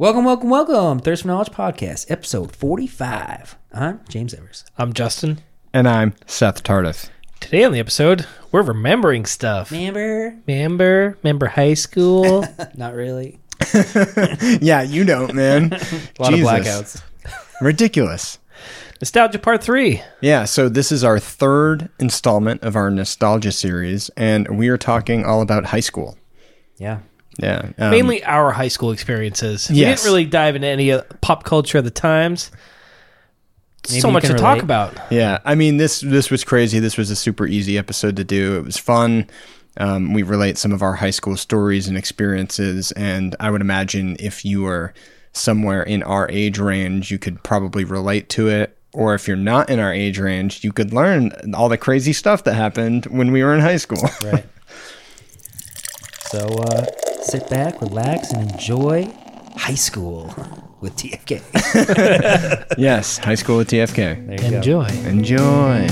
Welcome, welcome, welcome. Thirst for Knowledge Podcast, episode 45. I'm James Evers. I'm Justin. And I'm Seth Tardif. Today on the episode, we're remembering stuff. Member? Remember? Remember high school? Not really. Yeah, you don't, man. A lot Jesus. of blackouts. Ridiculous. Nostalgia Part 3. Yeah, so this is our third installment of our nostalgia series, and we are talking all about high school. Yeah. Yeah. um, Mainly our high school experiences. We Yes. didn't really dive into any uh, pop culture of the times. Maybe so you much can to talk relate. about. Yeah, I mean this this was crazy. This was a super easy episode to do. It was fun. Um, we relate some of our high school stories and experiences, and I would imagine if you were somewhere in our age range, you could probably relate to it. Or if you're not in our age range, you could learn all the crazy stuff that happened when we were in high school. Right. so uh, sit back, relax, and enjoy high school with TFK. yes, high school with TFK. There you go. Enjoy. Enjoy.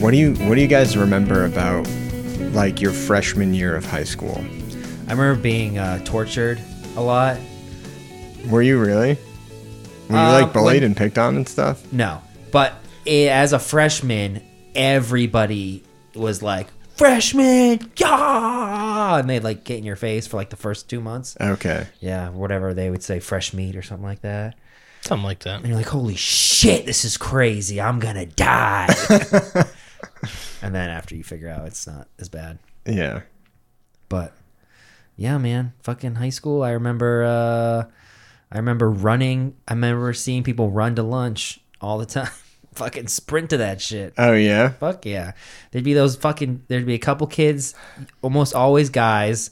What do you What do you guys remember about like your freshman year of high school? I remember being uh, tortured a lot. Were you really? Were you Um, like bullied when- and picked on and stuff? No, but i as a freshman, everybody was like freshman, yeah, and they'd like get in your face for like the first two months. Okay. Yeah, whatever they would say, fresh meat or something like that. Something like that. And you're like, holy shit, this is crazy. I'm gonna die. and then after you figure out it's not as bad, Yeah. but yeah, man, fucking high school. I remember, uh, I remember running. I remember seeing people run to lunch all the time. fucking sprint to that shit. Oh yeah. Fuck yeah. There'd be those fucking there'd be a couple kids, almost always guys.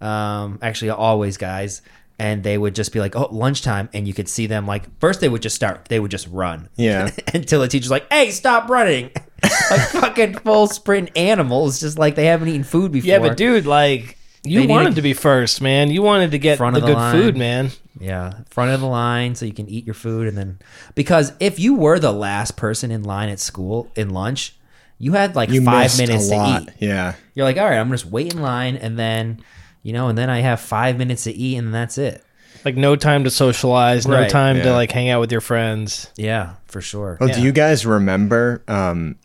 Um actually always guys. And they would just be like, Oh, lunchtime, and you could see them like first they would just start they would just run. Yeah. Until the teacher's like, Hey, stop running. like fucking full sprint animals, just like they haven't eaten food before. Yeah, but dude, like, They you need wanted to- to be first, man. You wanted to get Front the of the good line. food, man. Yeah, front of the line so you can eat your food and then because if you were the last person in line at school in lunch, you had like You five minutes a to lot. eat. Yeah. You're like, all right, I'm just wait in line and then, you know, and then I have five minutes to eat and that's it. Like, no time to socialize, no Right, time to, like, hang out with your friends. Yeah, for sure. Well, Yeah. do you guys remember um,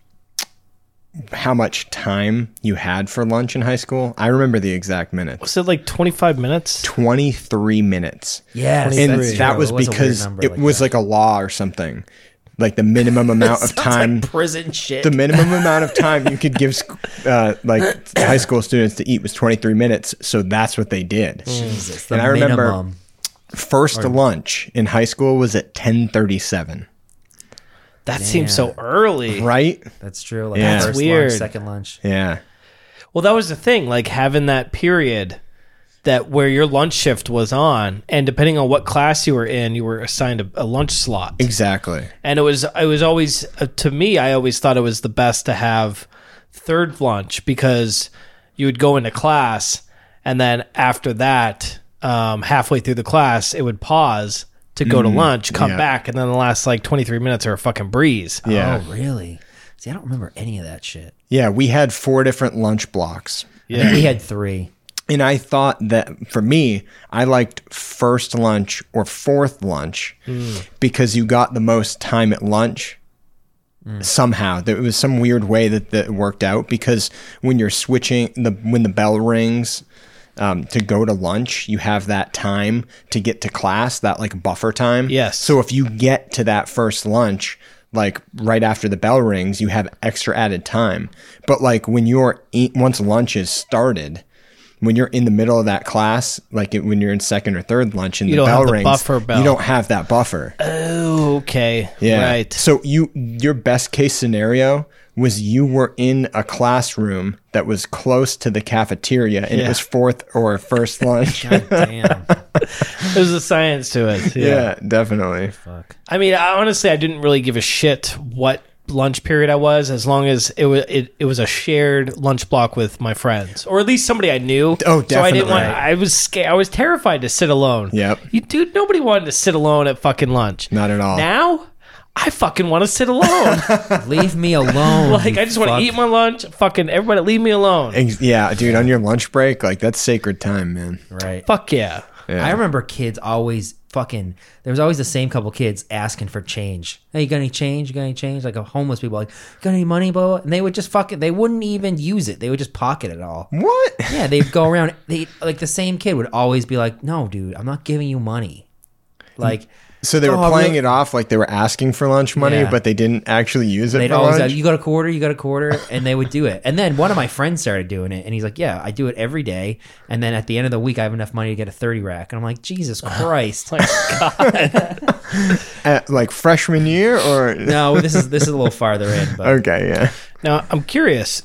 how much time you had for lunch in high school? I remember the exact minutes. Was it like 25 minutes? 23 minutes. Yeah. And that true. was It a weird because number it was that. like a law or something. Like the minimum amount of time, like prison shit. the minimum amount of time you could give uh, like high school students to eat was 23 minutes. So that's what they did. Jesus, the and I remember minimum. first lunch in high school was at 1037, That seems so early. right? That's true. Like Yeah. first That's weird. lunch, second lunch. Yeah. Well, that was the thing, like having that period that where your lunch shift was on, and depending on what class you were in, you were assigned a, a lunch slot. Exactly. And it was, it was always uh, to me, I always thought it was the best to have third lunch because you would go into class, and then after that, um, halfway through the class, it would pause to go to mm-hmm. lunch, come yeah. back, and then the last like twenty three minutes are a fucking breeze. Yeah. Oh, really? See, I don't remember any of that shit. Yeah. We had four different lunch blocks. Yeah. we had three. And I thought that for me, I liked first lunch or fourth lunch mm. because you got the most time at lunch. Mm. Somehow there was some weird way that that worked out because when you're switching the when the bell rings um, to go to lunch, you have that time to get to class, that like buffer time. Yes. So if you get to that first lunch, like right after the bell rings, you have extra added time. But like when you're eat, once lunch is started, when you're in the middle of that class, like it, when you're in second or third lunch and You the bell the rings, buffer bell. you don't have that buffer. Oh, okay, Yeah. right. So you your best case scenario was you were in a classroom that was close to the cafeteria and it was fourth or first lunch. God damn. There's a science to it. yeah, definitely. Fuck. I mean, I, honestly, I didn't really give a shit what lunch period I was, as long as it was it, it was a shared lunch block with my friends, or at least somebody I knew. Oh, So I didn't want. I was scared. I was terrified to sit alone. Yep. You dude, nobody wanted to sit alone at fucking lunch. Not at all. Now, I fucking want to sit alone. Leave me alone. like I just want to eat my lunch. Fucking everybody, leave me alone. Ex- Yeah, dude, on your lunch break, like that's sacred time, man. Right. Fuck yeah. Yeah. I remember kids always fucking. There was always the same couple kids asking for change. Hey, you got any change? You got any change? Like a homeless people, like, got any money, blah, blah? And they would just fucking. They wouldn't even use it. They would just pocket it all. What? Yeah, they'd go around. They like the same kid would always be like, "No, dude, I'm not giving you money." Like So they were Oh, playing really? it off like they were asking for lunch money, Yeah. but they didn't actually use it they'd for always, lunch. like, "You got a quarter? You got a quarter?" And they would do it. And then one of my friends started doing it, and he's like, "Yeah, I do it every day." And then at the end of the week, I have enough money to get a thirty rack. And I'm like, "Jesus Christ!" Like, God. At, like freshman year or no, this is this is a little farther in, but Okay, yeah. now I'm curious.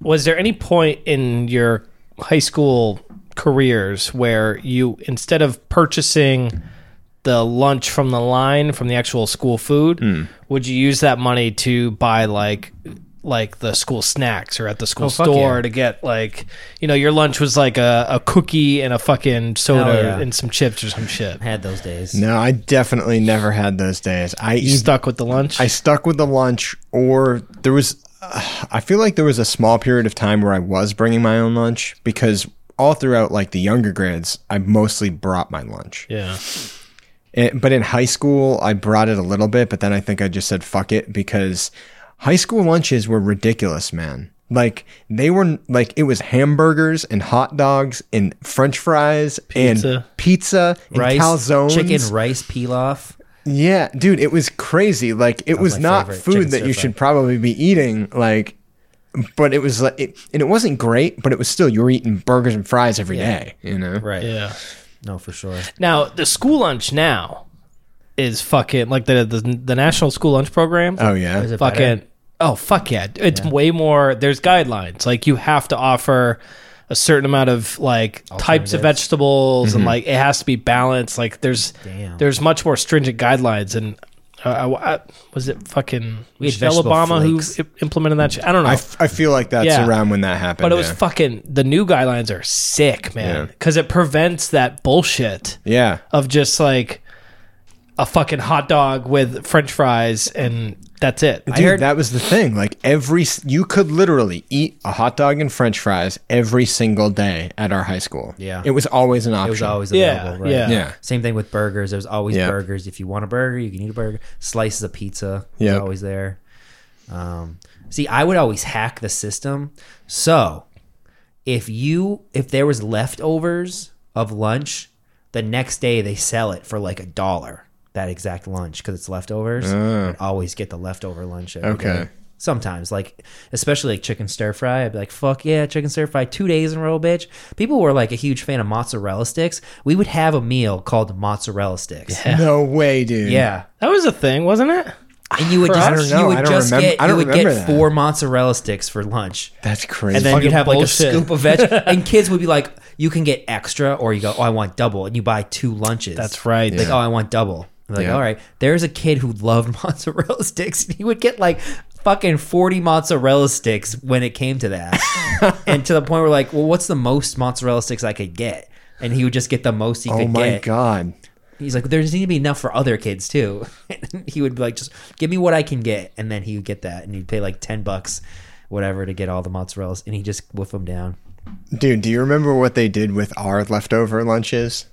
Was there any point in your high school careers where you, instead of purchasing the lunch from the line from the actual school food, Hmm. would you use that money to buy like like the school snacks or at the school Oh, store yeah. to get like you know your lunch was like a, a cookie and a fucking soda yeah. and some chips or some shit. I had those days. No, I definitely never had those days. I You stuck with the lunch. I stuck with the lunch, or there was. Uh, I feel like there was a small period of time where I was bringing my own lunch because all throughout like the younger grades, I mostly brought my lunch. yeah. It, but in high school, I brought it a little bit, but then I think I just said fuck it because high school lunches were ridiculous, man. Like they were like it was hamburgers and hot dogs and French fries and Pizza. pizza and Rice, calzones. chicken rice pilaf. Yeah, dude, it was crazy. Like it was my not favorite, food chicken that you should probably be eating. Like, but it was like, it, and it wasn't great, but it was still you were eating burgers and fries every day. You know, Right. Yeah. No, for sure. Now the school lunch now is fucking like the the, the national school lunch program. Oh yeah, Is it fucking better? oh fuck yeah! It's way more. There's guidelines like you have to offer a certain amount of like types of Alternatives. vegetables and mm-hmm. like it has to be balanced. Like there's Damn. there's much more stringent guidelines and. Uh, I, I- was it fucking We had Michelle vegetable Obama flakes. who i- implemented that? Shit? I don't know. I, f- I feel like that's Yeah. around when that happened. but it was yeah. fucking the new guidelines are sick, man, Yeah. because it prevents that bullshit yeah. of just like a fucking hot dog with French fries and that's it. Dude, heard- that was the thing. Like every, you could literally eat a hot dog and French fries every single day at our high school. Yeah. it was always an option. It was always Yeah, available. Right? yeah. Yeah. Same thing with burgers. There's always Yeah. burgers. If you want a burger, you can eat a burger. Slices of pizza. was Yep. always there. Um, see, I would always hack the system. So, if you if there was leftovers of lunch, the next day they sell it for like a dollar. That exact lunch because it's leftovers. Ah. I'd always get the leftover lunch. every Okay. day. Sometimes, like especially like chicken stir fry, I'd be like, "Fuck yeah, chicken stir fry!" Two days in a row, bitch. People were like a huge fan of mozzarella sticks. We would have a meal called mozzarella sticks. No way, dude. Yeah, That was a thing, wasn't it? and you would just? I don't you would just remember- get you would get that. four mozzarella sticks for lunch. that's crazy. And then Fucking you'd have like a scoop of veg, and kids would be like, "You can get extra," or you go, "Oh, I want double," and you buy two lunches. That's right. Like, oh, I want double. Like, Yeah. all right. There's a kid who loved mozzarella sticks. He would get like fucking 40 mozzarella sticks when it came to that. and to the point where like, well, what's the most mozzarella sticks I could get? And he would just get the most he oh could get. Oh my god. He's like, there's need to be enough for other kids too. And he would be like, just give me what I can get, and then he would get that, and he'd pay like ten bucks, whatever, to get all the mozzarellas, and he just whiff them down. Dude, do you remember what they did with our leftover lunches?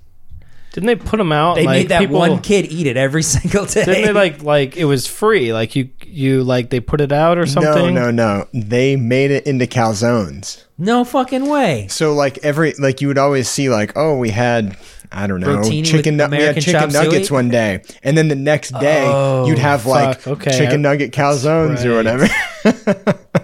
Didn't they put them out? They like, made that people- one kid eat it every single day. Didn't they like like it was free? Like you you like they put it out or something? No, no, no. They made it into calzones. no fucking way. So like every like you would always see like oh we had I don't know Rotini chicken nu- we had chicken nuggets suey? one day and then the next day Oh, you'd have like fuck, okay. chicken nugget calzones or whatever.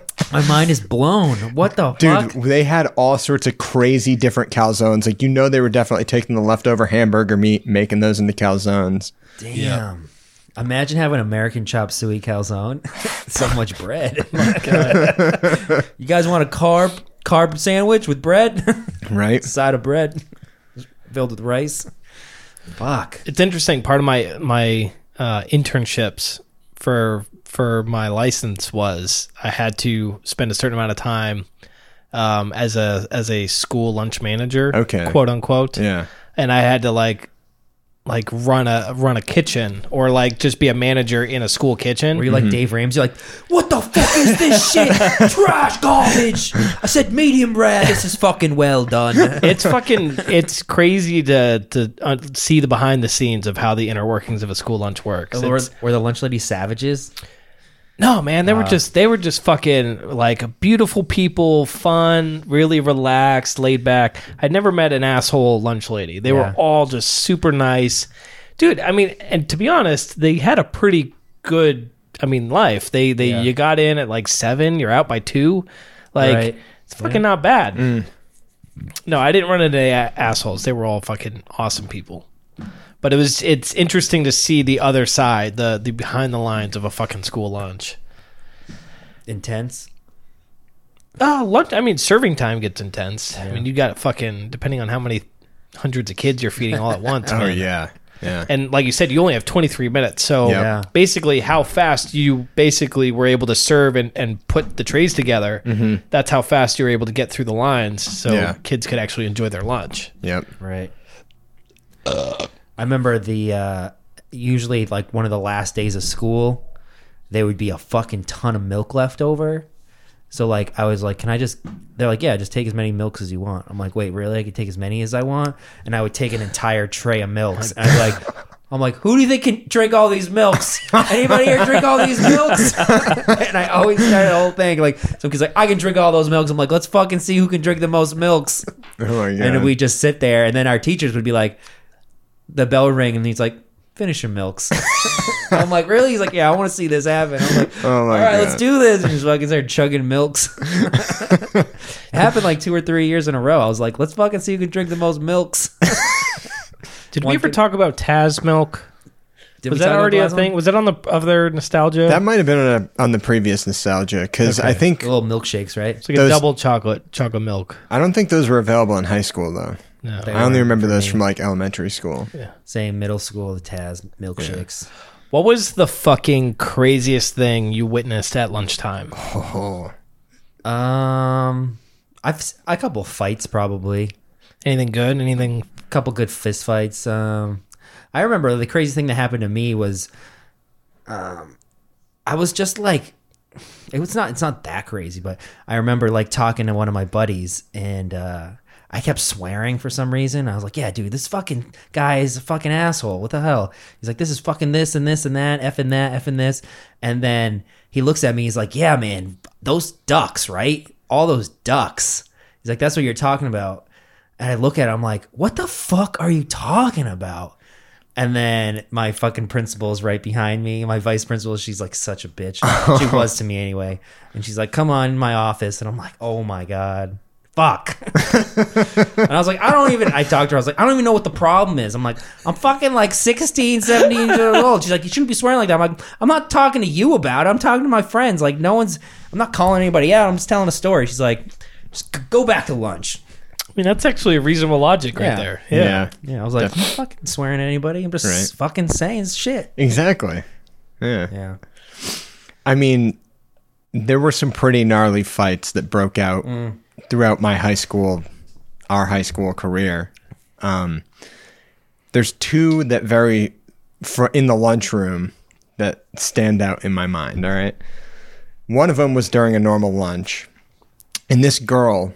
My mind is blown. What the Dude, fuck? they had all sorts of crazy different calzones. Like you know they were definitely taking the leftover hamburger meat, making those into calzones. Damn. Imagine having American chop suey calzone. so much bread. you guys want a carb carb sandwich with bread? Right? Side of bread filled with rice. Fuck. It's interesting. Part of my my uh, internships for for my license was I had to spend a certain amount of time um, as a as a school lunch manager, Okay. quote unquote. Yeah. and I had to like like run a run a kitchen or like just be a manager in a school kitchen. Were you like Dave Ramsey? Like, what the fuck is this shit? Trash garbage. I said medium rare. This is fucking well done. it's fucking it's crazy to to uh, see the behind the scenes of how the inner workings of a school lunch works. were, were the lunch ladies savages? No, man, they were just they were just fucking like beautiful people, fun, really relaxed, laid back. I'd never met an asshole lunch lady. They Yeah. were all just super nice. Dude, I mean, and to be honest, they had a pretty good I mean, life. They they Yeah. you got in at like 7, you're out by 2. Like Right. it's fucking not bad. Mm. No, I didn't run into any a- assholes. They were all fucking awesome people. But it was it's interesting to see the other side, the the behind the lines of a fucking school lunch. Intense. Oh, lunch. I mean, serving time gets intense. I mean, you got fucking depending on how many hundreds of kids you're feeding all at once. Oh man. yeah, yeah. And like you said, you only have 23 minutes. So Yeah. Yeah. basically, how fast you basically were able to serve and, and put the trays together, mm-hmm. that's how fast you're able to get through the lines so Yeah. kids could actually enjoy their lunch. Yep. Right. I remember the uh, usually like one of the last days of school, there would be a fucking ton of milk left over. So like I was like, can I just? They're like, yeah, just take as many milks as you want. I'm like, wait, really? I could take as many as I want, and I would take an entire tray of milks. And I'm like, I'm like, who do you think can drink all these milks? Anybody here drink all these milks? and I always started the whole thing like, so because like I can drink all those milks. I'm like, let's fucking see who can drink the most milks. Oh my god. And we just sit there, and then our teachers would be like, the bell would ring, and he's like, finish your milks. I'm like, really? He's like, yeah, I want to see this happen. I'm like, Oh my all right, God. let's do this. And just fucking started chugging milks. it happened like two or three years in a row. I was like, let's fucking see who can drink the most milks. Did One we ever thing- talk about Taz milk? Did Was we that talk already a about that thing? Was that on the other nostalgia? that might have been on, a, on the previous nostalgia because I think one? Little milkshakes, right? it's like a those- double chocolate chocolate milk. I don't think those were available in high school though. No. I only remember those me. from like elementary school. Same middle school, the Taz milkshakes. What was the fucking craziest thing you witnessed at lunchtime? Oh, Um, I've s- a couple fights probably. Anything good? Anything? A couple good fist fights. Um, I remember the crazy thing that happened to me was, um, I was just like, it was not, it's not that crazy, but I remember like talking to one of my buddies and, uh, I kept swearing for some reason. I was like, yeah, dude, this fucking guy is a fucking asshole. What the hell? He's like, this is fucking this and this and that, F and that, F and this. And then he looks at me, he's like, yeah, man, those ducks, right? All those ducks. He's like, that's what you're talking about. And I look at him, I'm like, what the fuck are you talking about? And then my fucking principal is right behind me. My vice principal, she's like such a bitch. She was to me anyway. And she's like, come on in my office. And I'm like, oh my God. Fuck. and I was like, I don't even, I talked to her. I was like, I don't even know what the problem is. I'm like, I'm fucking like 16, 17 years old. She's like, you shouldn't be swearing like that. I'm like, I'm not talking to you about it. I'm talking to my friends. Like, no one's, I'm not calling anybody out. I'm just telling a story. She's like, just g- go back to lunch. I mean, that's actually a reasonable logic right Yeah. there. yeah. Yeah, I was like, I'm not fucking swearing at anybody. I'm just Right. fucking saying shit. exactly. Yeah. Yeah. I mean, there were some pretty gnarly fights that broke out Mm. Throughout my high school, our high school career. Um, there's two that very in the lunchroom that stand out in my mind. All right, one of them was during a normal lunch, and this girl.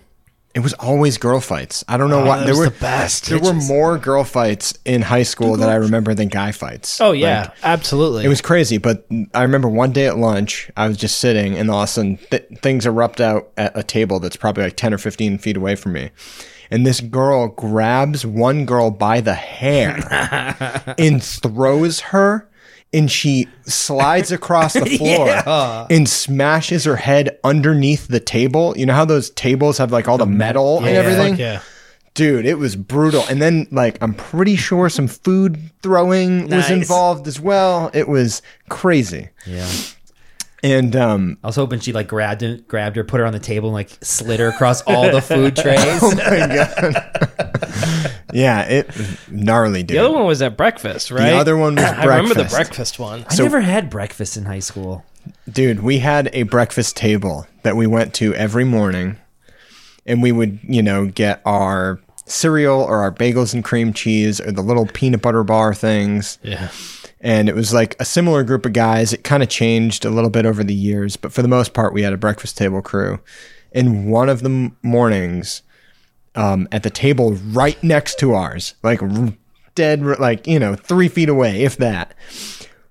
It was always girl fights. I don't know ah, why that there was were the best. There were more girl fights in high school that I remember than guy fights. Oh yeah, Like, absolutely. it was crazy, but I remember one day at lunch, I was just sitting, and all of a sudden th- things erupt out at a table that's probably like 10 or 15 feet away from me. And this girl grabs one girl by the hair and throws her, and she slides across the floor Yeah. and smashes her head underneath the table. You know how those tables have like all the metal and everything? Yeah. Dude, it was brutal. And then, like, I'm pretty sure some food throwing was involved as well. It was crazy. Yeah. And um, I was hoping she like grabbed it, grabbed her, put her on the table, and like slid her across all the food trays. oh my god! yeah, it gnarly, dude. The other one was at breakfast, right? The other one was breakfast. I remember the breakfast. breakfast one. I never had breakfast in high school. Dude, we had a breakfast table that we went to every morning, and we would, you know, get our cereal or our bagels and cream cheese or the little peanut butter bar things. Yeah. And it was like a similar group of guys. It kind of changed a little bit over the years, but for the most part, we had a breakfast table crew. And one of the mornings, um, at the table right next to ours, like dead, like, you know, three feet away, if that,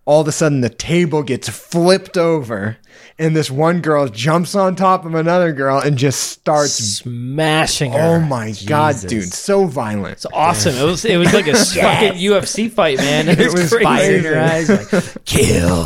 all of a sudden the table gets flipped over and this one girl jumps on top of another girl and just starts. Smashing her. Oh my God, dude. So violent. It's awesome. It was it was like a fucking UFC fight, man. It, It was. Fire in your eyes, like kill.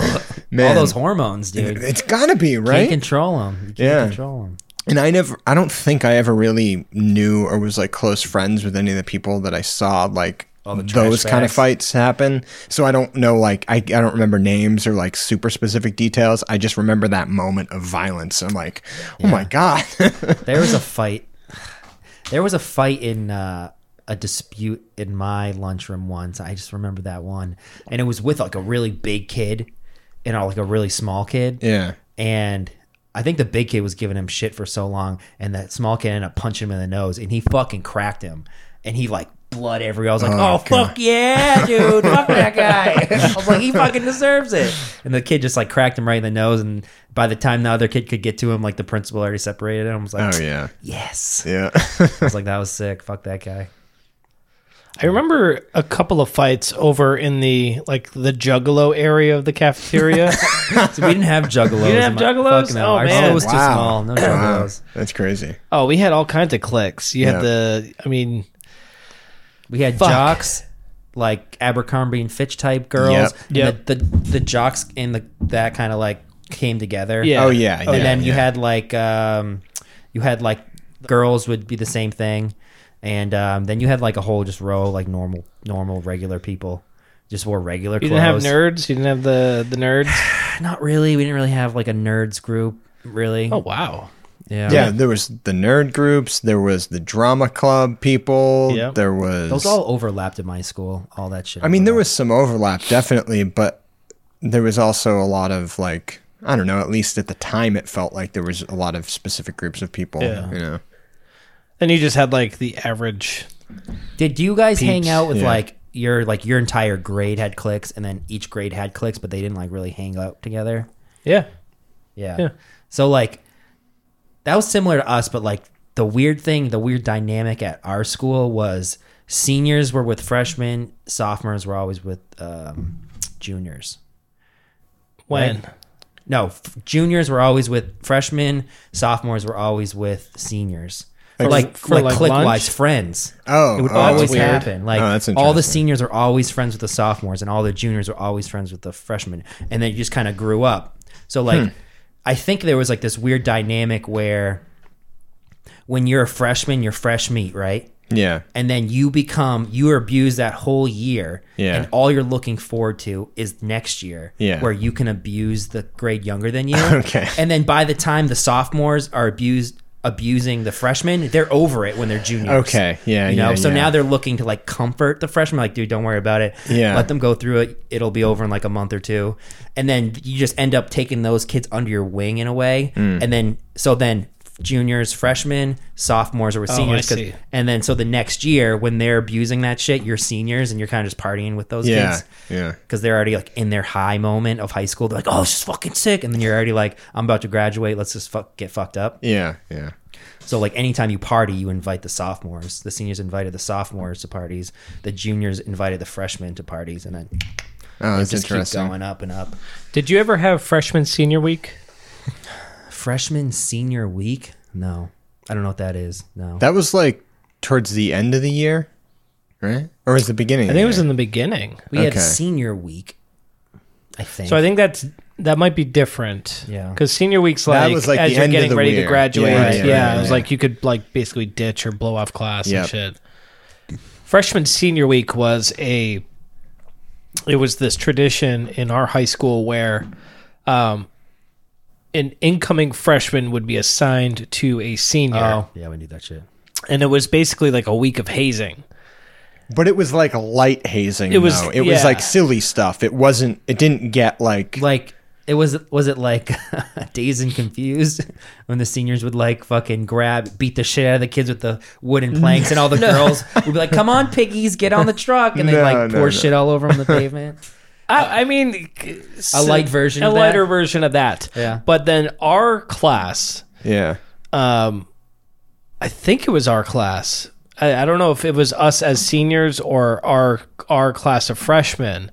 Man. All those hormones, dude. It's gotta be, right. Can't control them. Can't Yeah. control them. And I never, I don't think I ever really knew or was like close friends with any of the people that I saw like All the trash those kind of fights happen. So I don't know, like, I, I don't remember names or like super specific details. I just remember that moment of violence. I'm like, oh my God. There was a fight. There was a fight in uh, a dispute in my lunchroom once. I just remember that one, and it was with like a really big kid and like a really small kid. yeah. And I think the big kid was giving him shit for so long, and that small kid ended up punching him in the nose, and he fucking cracked him, and he like blood everywhere. I was like, Oh, oh, fuck yeah, dude, fuck that guy. I was like, he fucking deserves it. And the kid just like cracked him right in the nose, and by the time the other kid could get to him, like the principal already separated him. I was like, Oh, yeah. yes. Yeah. I was like, that was sick. Fuck that guy. I remember a couple of fights over in the like the Juggalo area of the cafeteria. So we didn't have juggalos. We didn't have in my- juggalos? no. Oh, Our man. school was too Wow. small. No Wow. juggalos. That's crazy. oh, we had all kinds of cliques. You Yeah. had the, I mean, We had Fuck. jocks, like Abercrombie and Fitch type girls. Yep. and Yep. The, the the jocks and the that kind of like came together. Yeah. Oh, yeah. and yeah, then you had like um, you had like girls would be the same thing, and um, then you had like a whole just row like normal normal regular people. Just wore regular you clothes. didn't have nerds. You didn't have the the nerds. Not really. We didn't really have like a nerds group. Really. Oh wow. Yeah. Yeah, there was the nerd groups. There was the drama club people. Yep. There was Those all overlapped at my school. All that shit. I mean, there was some overlap, definitely, but there was also a lot of like I don't know. At least at the time, it felt like there was a lot of specific groups of people. Yeah. You know. Then you just had like the average. Did you guys hang out with Yeah. like your like your entire grade had cliques, and then each grade had cliques, but they didn't like really hang out together? Yeah. Yeah. Yeah. So like that was similar to us, but like the weird thing, the weird dynamic at our school was seniors were with freshmen, sophomores were always with um, juniors. When? Right. No, f- juniors were always with freshmen, sophomores were always with seniors. Like- like for, like, like, click lunch? wise friends. Oh, It would oh, that's always weird. happen. Like Oh, that's all the seniors are always friends with the sophomores, and all the juniors are always friends with the freshmen, and then you just kind of grew up. So like, Hmm. I think there was like this weird dynamic where when you're a freshman, you're fresh meat, right? Yeah. And then you become you are abused that whole year, Yeah. and all you're looking forward to is next year, Yeah. where you can abuse the grade younger than you. Okay. And then by the time the sophomores are abused abusing the freshmen, they're over it when they're juniors. Okay. Yeah. You know, yeah, so yeah. now they're looking to like comfort the freshmen, like, dude, don't worry about it. Yeah. Let them go through it. It'll be over in like a month or two. And then you just end up taking those kids under your wing in a way. Hmm. And then, so then juniors, freshmen, sophomores, or with Oh, I see. And then, so the next year when they're abusing that shit, you're seniors and you're kind of just partying with those Yeah. kids Yeah. because they're already like in their high moment of high school. They're like, oh, it's just fucking sick. And then you're already like, I'm about to graduate. Let's just fuck, get fucked up. Yeah. Yeah. So like anytime you party, you invite the sophomores. The seniors invited the sophomores to parties. The juniors invited the freshmen to parties, and then Oh, it that's just keep going up and up. Did you ever have freshman senior week? Freshman senior week? No, I don't know what that is. No, That was like towards the end of the year, right? Or was the beginning? I think it was in the beginning. we had okay. senior week. I think. So I think that's that might be different. Yeah. Because senior week's That like, was like as the you're end of getting the ready year. to graduate. Yeah, Yeah, yeah, right, it was yeah. like you could like basically ditch or blow off class Yep. and shit. Freshman senior week was a it was this tradition in our high school where um an incoming freshman would be assigned to a senior oh yeah, we need that shit. and it was basically like a week of hazing. But it was like a light hazing. It was- though. It was like silly stuff. It wasn't. It didn't get like. Like It was was it like Dazed and Confused when the seniors would like fucking grab beat the shit out of the kids with the wooden planks and all the girls would be like, "Come on, piggies, get on the truck," and they No, like no, pour no. shit all over on the pavement. I, I mean, A light version a of that? lighter version of that. Yeah. But then our class, Yeah. um, I think it was our class. I, I don't know if it was us as seniors or our our class of freshmen.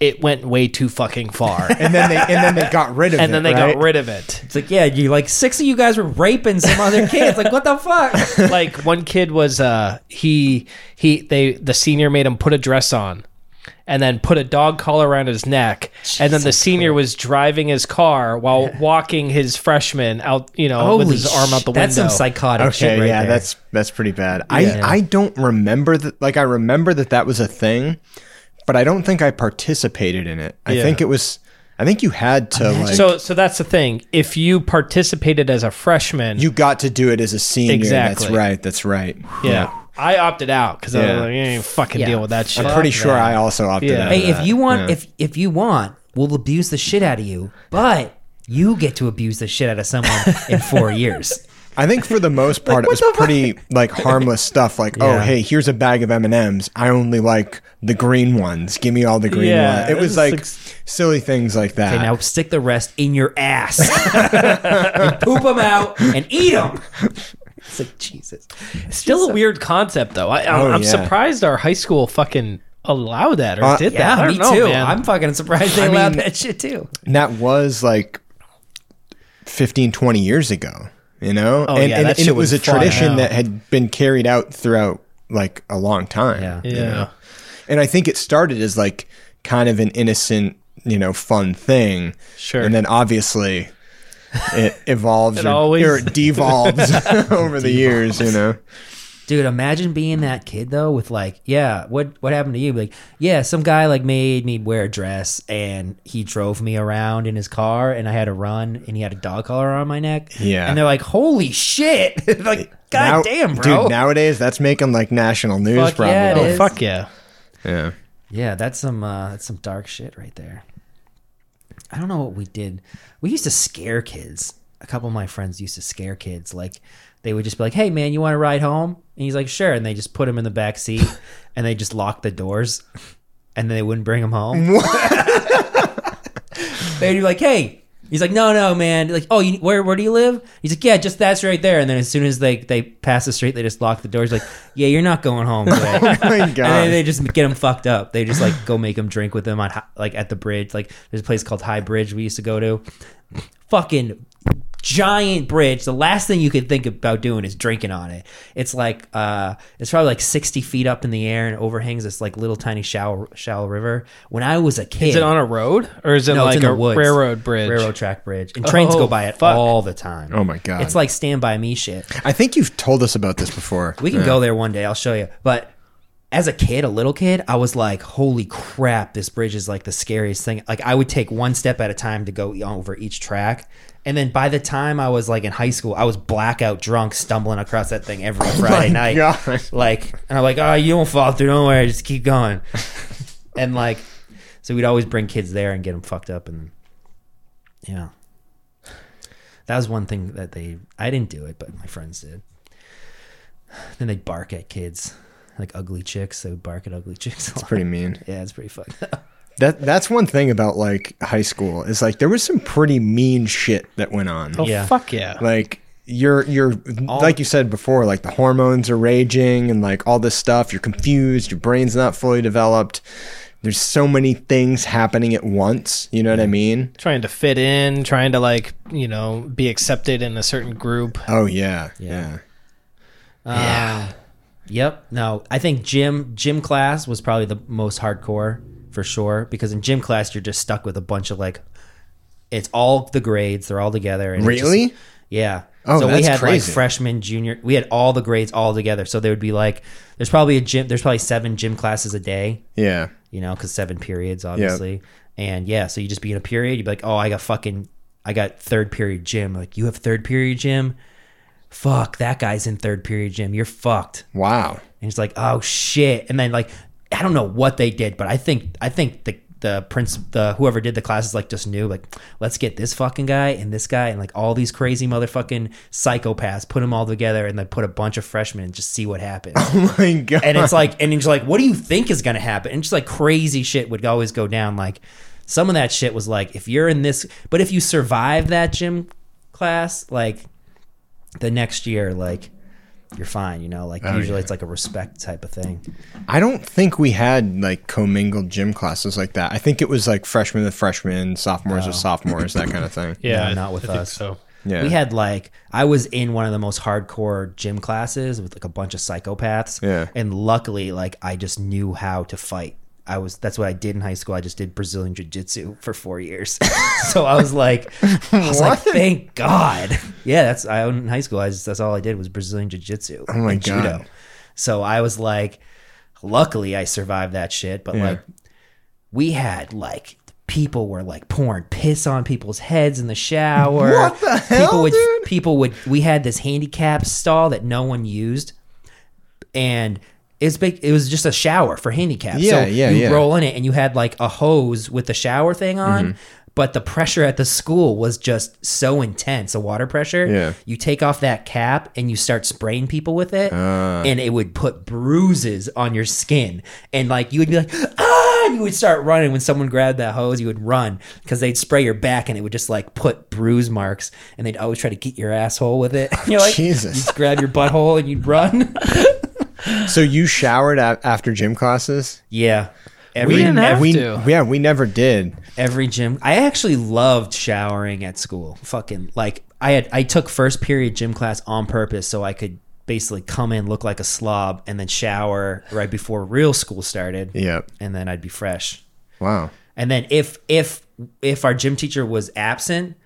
It went way too fucking far, And then they and then they got rid of it. and then they right? got rid of it. It's like, yeah, you like six of you guys were raping some other kids. Like, what the fuck? like one kid was uh he he they the senior made him put a dress on and then put a dog collar around his neck and then the senior was driving his car while walking his freshman out you know with his arm out the sh- That's some window psychotic shit Okay, right yeah, there. that's that's pretty bad. Yeah. I I don't remember that. Like I remember that that was a thing, but I don't think I participated in it. I Yeah. think it was. I think you had to like. so so that's the thing if you participated as a freshman you got to do it as a senior. Exactly. That's right. That's right. yeah I opted out because I Yeah. was like, I ain't fucking Yeah. deal with that shit. I'm pretty sure that. I also opted Yeah. out. Hey, of if that. you want, Yeah. if if you want, we'll abuse the shit out of you, but you get to abuse the shit out of someone in four years. I think for the most part it was pretty like harmless stuff. Like, oh Yeah. hey, here's a bag of M and M's. I only like the green ones. Give me all the green Yeah, ones. It it was was like like- silly things like that. Okay, now stick the rest in your ass, and poop them out, and eat them. It's like Jesus. Still a weird concept though. I, I'm, Oh, I'm yeah. surprised our high school fucking allowed that or Uh, did Yeah, that. I don't me know, too. man. I'm fucking surprised they I allowed mean- that shit too. And that was like 15 20 years ago you know Oh, and, yeah, and, that and shit it was was a tradition that had been carried out throughout like a long time Yeah. you Yeah. know? and i think it started as like kind of an innocent you know fun thing Sure. and then obviously it evolves It or, always- or it devolves over the years you know Dude, imagine being that kid though, with like, yeah, what what happened to you? Like, yeah, some guy like made me wear a dress and he drove me around in his car and I had to run and he had a dog collar on my neck. Yeah. And they're like, holy shit. like, god Now- damn, bro. dude nowadays that's making like national news Fuck probably yeah, it oh is. fuck yeah. yeah yeah, that's some uh that's some dark shit right there. I don't know what we did. We used to scare kids. A couple of my friends used to scare kids. Like they would just be like, "Hey, man, you want to ride home?" And he's like, "Sure." And they just put him in the back seat, and they just lock the doors, and then they wouldn't bring him home. They'd be like, "Hey." He's like, no, no, man. Like, oh, you, where, where do you live? He's like, yeah, just that's right there. And then as soon as they they pass the street, they just lock the doors. Like, yeah, you're not going home today. oh my god! And then they just get them fucked up. They just like go make them drink with them on like at the bridge. Like there's a place called High Bridge we used to go to. Fucking giant bridge. The last thing you could think about doing is drinking on it. It's like uh, it's probably like 60 feet up in the air and overhangs this like little tiny shallow shallow river. When I was a kid, Is it on a road or is it No, like a woods. railroad bridge? railroad track bridge, and trains Oh, go by it fuck. all the time. oh my god It's like Stand by Me shit. i think you've told us about this before We can go there one day. I'll show you. But as a kid, a little kid, I was like, "Holy crap! This bridge is like the scariest thing." Like I would take one step at a time to go over each track, and then by the time I was like in high school, I was blackout drunk, stumbling across that thing every oh Friday night. God. Like, and I'm like, "Oh, you don't fall through. Don't worry, just keep going." and like, so we'd always bring kids there and get them fucked up, and yeah, that was one thing that they. I didn't do it, but my friends did. Then they'd bark at kids, like ugly chicks. They would bark at ugly chicks. it's pretty mean Yeah, it's pretty fucked up. That that's one thing about like high school is like there was some pretty mean shit that went on. Oh Yeah. fuck yeah. Like you're you're like you said before, like the hormones are raging and like all this stuff. You're confused. Your brain's not fully developed. There's so many things happening at once. You know what I mm-hmm. mean? Trying to fit in, trying to like, you know, be accepted in a certain group. Oh yeah, yeah. Yeah. Ah. Yep. No, I think gym gym class was probably the most hardcore for sure because in gym class you're just stuck with a bunch of like it's all the grades, they're all together. And it's just- Really? yeah. Oh, so we had crazy. like freshman, junior. We had all the grades all together. So there would be like, there's probably a gym. There's probably seven gym classes a day. Yeah. you know, because seven periods, obviously. And yeah, so you just be in a period, you'd be like, oh, I got fucking, I got third period gym. Like, you have third period gym? Fuck, that guy's in third period gym. You're fucked. Wow. And it's like, oh shit. And then like, I don't know what they did, but I think, I think the the prince, the whoever did the classes, like just knew, like, let's get this fucking guy and this guy and like all these crazy motherfucking psychopaths, put them all together, and then put a bunch of freshmen and just see what happens. Oh my god. and it's like, and it's like, what do you think is gonna happen? And just like crazy shit would always go down. Like some of that shit was like, if you're in this, but if you survive that gym class, like the next year, like you're fine. You know, like Oh, usually yeah. it's like a respect type of thing. I don't think we had like commingled gym classes like that. I think it was like freshmen with freshmen, sophomores with sophomores, that kind of thing. Yeah, No, not with I think us. So Yeah. We had like I was in one of the most hardcore gym classes with like a bunch of psychopaths. Yeah. And luckily, like I just knew how to fight. I was that's what I did in high school. I just did Brazilian jiu jitsu for four years. so I was like I was like, thank God. Yeah, that's I in high school I just, that's all I did was Brazilian jiu jitsu. Oh my and God. So I was like luckily I survived that shit. But Yeah. like we had like people were like pouring piss on people's heads in the shower. What the hell, people would dude? people would we had this handicap stall that no one used and it's big it was just a shower for handicaps. Yeah, so yeah, you yeah. roll in it and you had like a hose with the shower thing on. Mm-hmm. But the pressure at the school was just so intense, a water pressure. Yeah. You take off that cap and you start spraying people with it, Ah. and it would put bruises on your skin. And like you would be like, ah, and you would start running when someone grabbed that hose. You would run because they'd spray your back and it would just like put bruise marks. And they'd always try to get your asshole with it. You're like, Jesus. you grab your butthole and you'd run. So you showered a- after gym classes? yeah. Every, We didn't have we, to. Yeah, we never did. every gym. I actually loved showering at school. Fucking like I had I took first period gym class on purpose so I could basically come in look like a slob and then shower right before real school started. Yep. And then I'd be fresh. Wow. And then if if if our gym teacher was absent,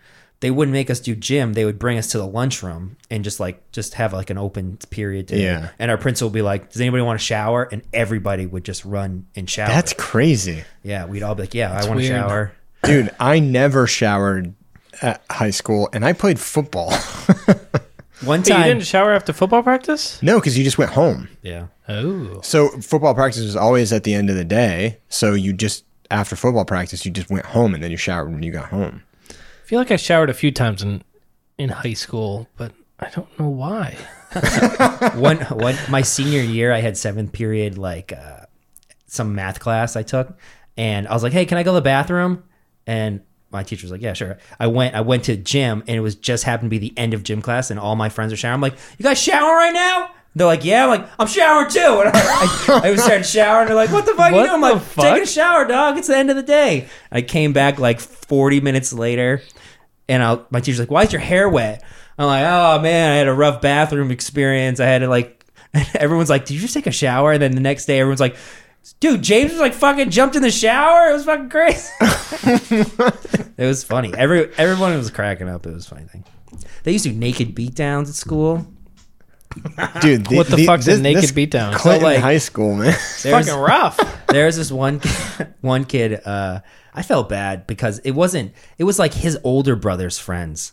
they wouldn't make us do gym. They would bring us to the lunchroom and just like just have like an open period. To, Yeah. And our principal would be like, "Does anybody want to shower?" And everybody would just run and shower. That's crazy. yeah. We'd all be like, "Yeah, I want to shower." Dude, I never showered at high school and I played football. One Wait, you didn't shower after football practice? no, because you just went home. yeah. Oh, So football practice was always at the end of the day. So you just, after football practice, you just went home and then you showered when you got home. I feel like I showered a few times in in high school, but I don't know why. one one my senior year I had seventh period like uh, some math class I took and I was like hey can I go to the bathroom? And my teacher was like yeah sure. I went I went to gym and it was just happened to be the end of gym class and all my friends are showering. I'm like you guys showering right now? They're like yeah. I'm like I'm showering too. And I, I, I started showering they're like what the fuck are What you doing? I'm like fuck? taking a shower dog. It's the end of the day. I came back like 40 minutes later and I, my teacher's like, "Why is your hair wet?" I'm like, "Oh man, I had a rough bathroom experience. I had to like." everyone's like, "Did you just take a shower?" And then the next day, everyone's like, "Dude, James was like fucking jumped in the shower. It was fucking crazy." it was funny. Every everyone was cracking up. It was a funny thing. They used to do naked beatdowns at school. Dude, What the fuck's a naked beatdown? Clinton So, like- High School, man. There's- Fucking rough. There's this one one kid. Uh, I felt bad because it wasn't. It was like his older brother's friends,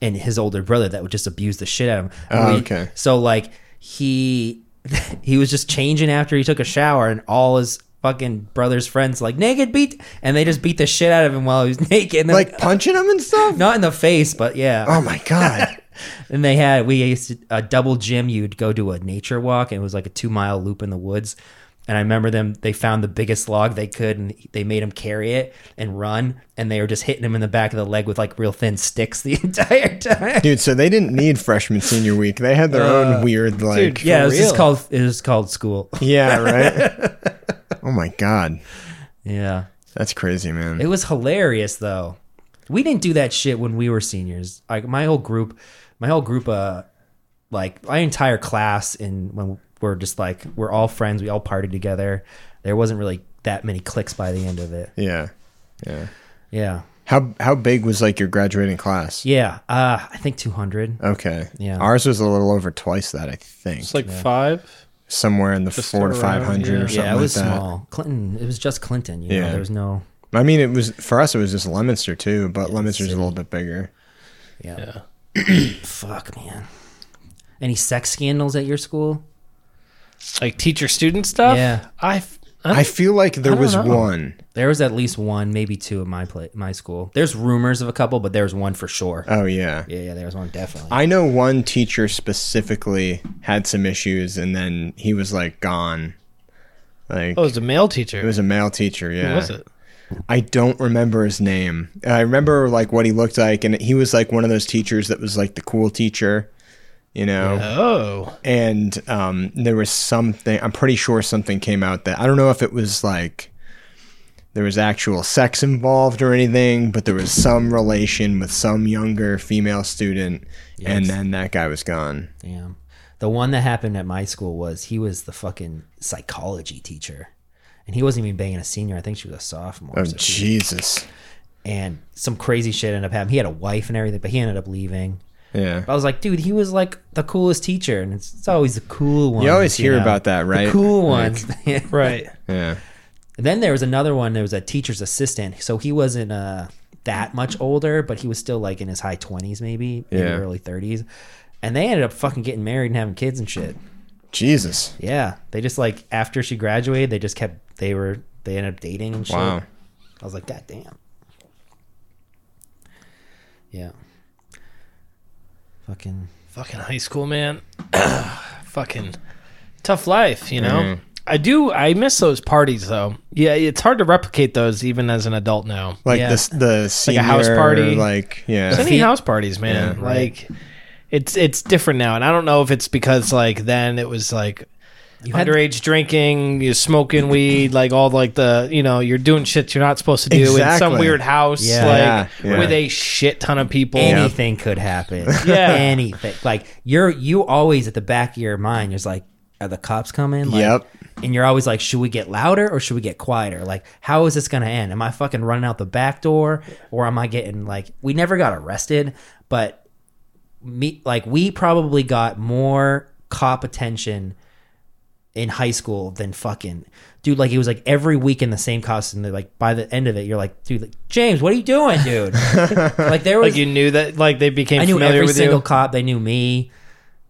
and his older brother that would just abuse the shit out of him. Oh, we- okay. So like he he was just changing after he took a shower, and all his fucking brother's friends like naked beat, and they just beat the shit out of him while he was naked. And then, like punching him and stuff? not in the face, but yeah. Oh my God. And they had we used to a double gym. You'd go do a nature walk, and it was like a two mile loop in the woods. And I remember them. They found the biggest log they could, and they made him carry it and run. And they were just hitting him in the back of the leg with like real thin sticks the entire time. Dude, so they didn't need freshman senior week. They had their own uh, weird, like. yeah, it was just called. It was called school. Yeah, right? oh my God. Yeah, That's crazy, man. it was hilarious though. We didn't do that shit when we were seniors. Like my whole group, my whole group, uh, like my entire class, and when we're just like we're all friends, we all partied together. There wasn't really that many clicks by the end of it. yeah. Yeah. Yeah, How how big was like your graduating class? yeah. Uh, I think two hundred. Okay. Yeah. Ours was a little over twice that, I think. It's like five. Somewhere in the Just four to five hundred yeah. or something Yeah, it was like that. small. Clinton. It was just Clinton. You know, Yeah. there was no. I mean, it was for us. It was just Leominster too, but Leominster's a little bit bigger. Yeah. Yeah. Fuck, man. Any sex scandals at your school? Like teacher student stuff. Yeah. I I feel like there was know. one. There was at least one, maybe two at my play, my school. There's rumors of a couple, but there was one for sure. Oh yeah. yeah, yeah, there was one definitely. I know one teacher specifically had some issues, and then he was like gone. Like Oh, it was a male teacher. it was a male teacher. Yeah. Who was it? I don't remember his name. I remember like what he looked like, and he was like one of those teachers that was like the cool teacher, you know. Oh, And um, there was something. I'm pretty sure something came out that I don't know if it was like there was actual sex involved or anything, but there was some relation with some younger female student, and then that guy was gone. Damn. The one that happened at my school was he was the fucking psychology teacher. And he wasn't even banging a senior. I think she was a sophomore. Oh so Jesus! and some crazy shit ended up happening. He had a wife and everything, but he ended up leaving. Yeah. I was like, dude, he was like the coolest teacher, and it's, it's always the cool one. You always hear know? about that, right? The cool Like- ones. right. Yeah. then there was another one. There was a teacher's assistant, so he wasn't uh, that much older, but he was still like in his high twenties, maybe, maybe Yeah. early thirties. And they ended up fucking getting married and having kids and shit. Jesus. Yeah, they just like after she graduated, they just kept. They were they ended up dating and shit. Wow. I was like, God damn. Yeah. Fucking. Fucking high school, man. Fucking tough life, you know. Mhm. I do. I miss those parties, though. Yeah, it's hard to replicate those even as an adult now. Like Yeah. this, the senior, house party. Like yeah. Any house parties, man. Yeah. like it's it's different now, and I don't know if it's because like then it was like had- underage drinking, you're smoking weed, like all like the you know you're doing shit you're not supposed to do in some Exactly. weird house, Yeah. like Yeah, yeah. with a shit ton of people. anything could happen. Yeah. anything. Like you're you always at the back of your mind. There's like, are the cops coming? Like, Yep. And you're always like, should we get louder or should we get quieter? Like, how is this gonna end? Am I fucking running out the back door or am I getting like? We never got arrested, but me like we probably got more cop attention in high school than fucking dude. Like it was like every week in the same costume. They're like by the end of it, you're like, dude, like, James, what are you doing, dude? like there was Like you knew that, like they became I knew familiar every with single you. cop. They knew me,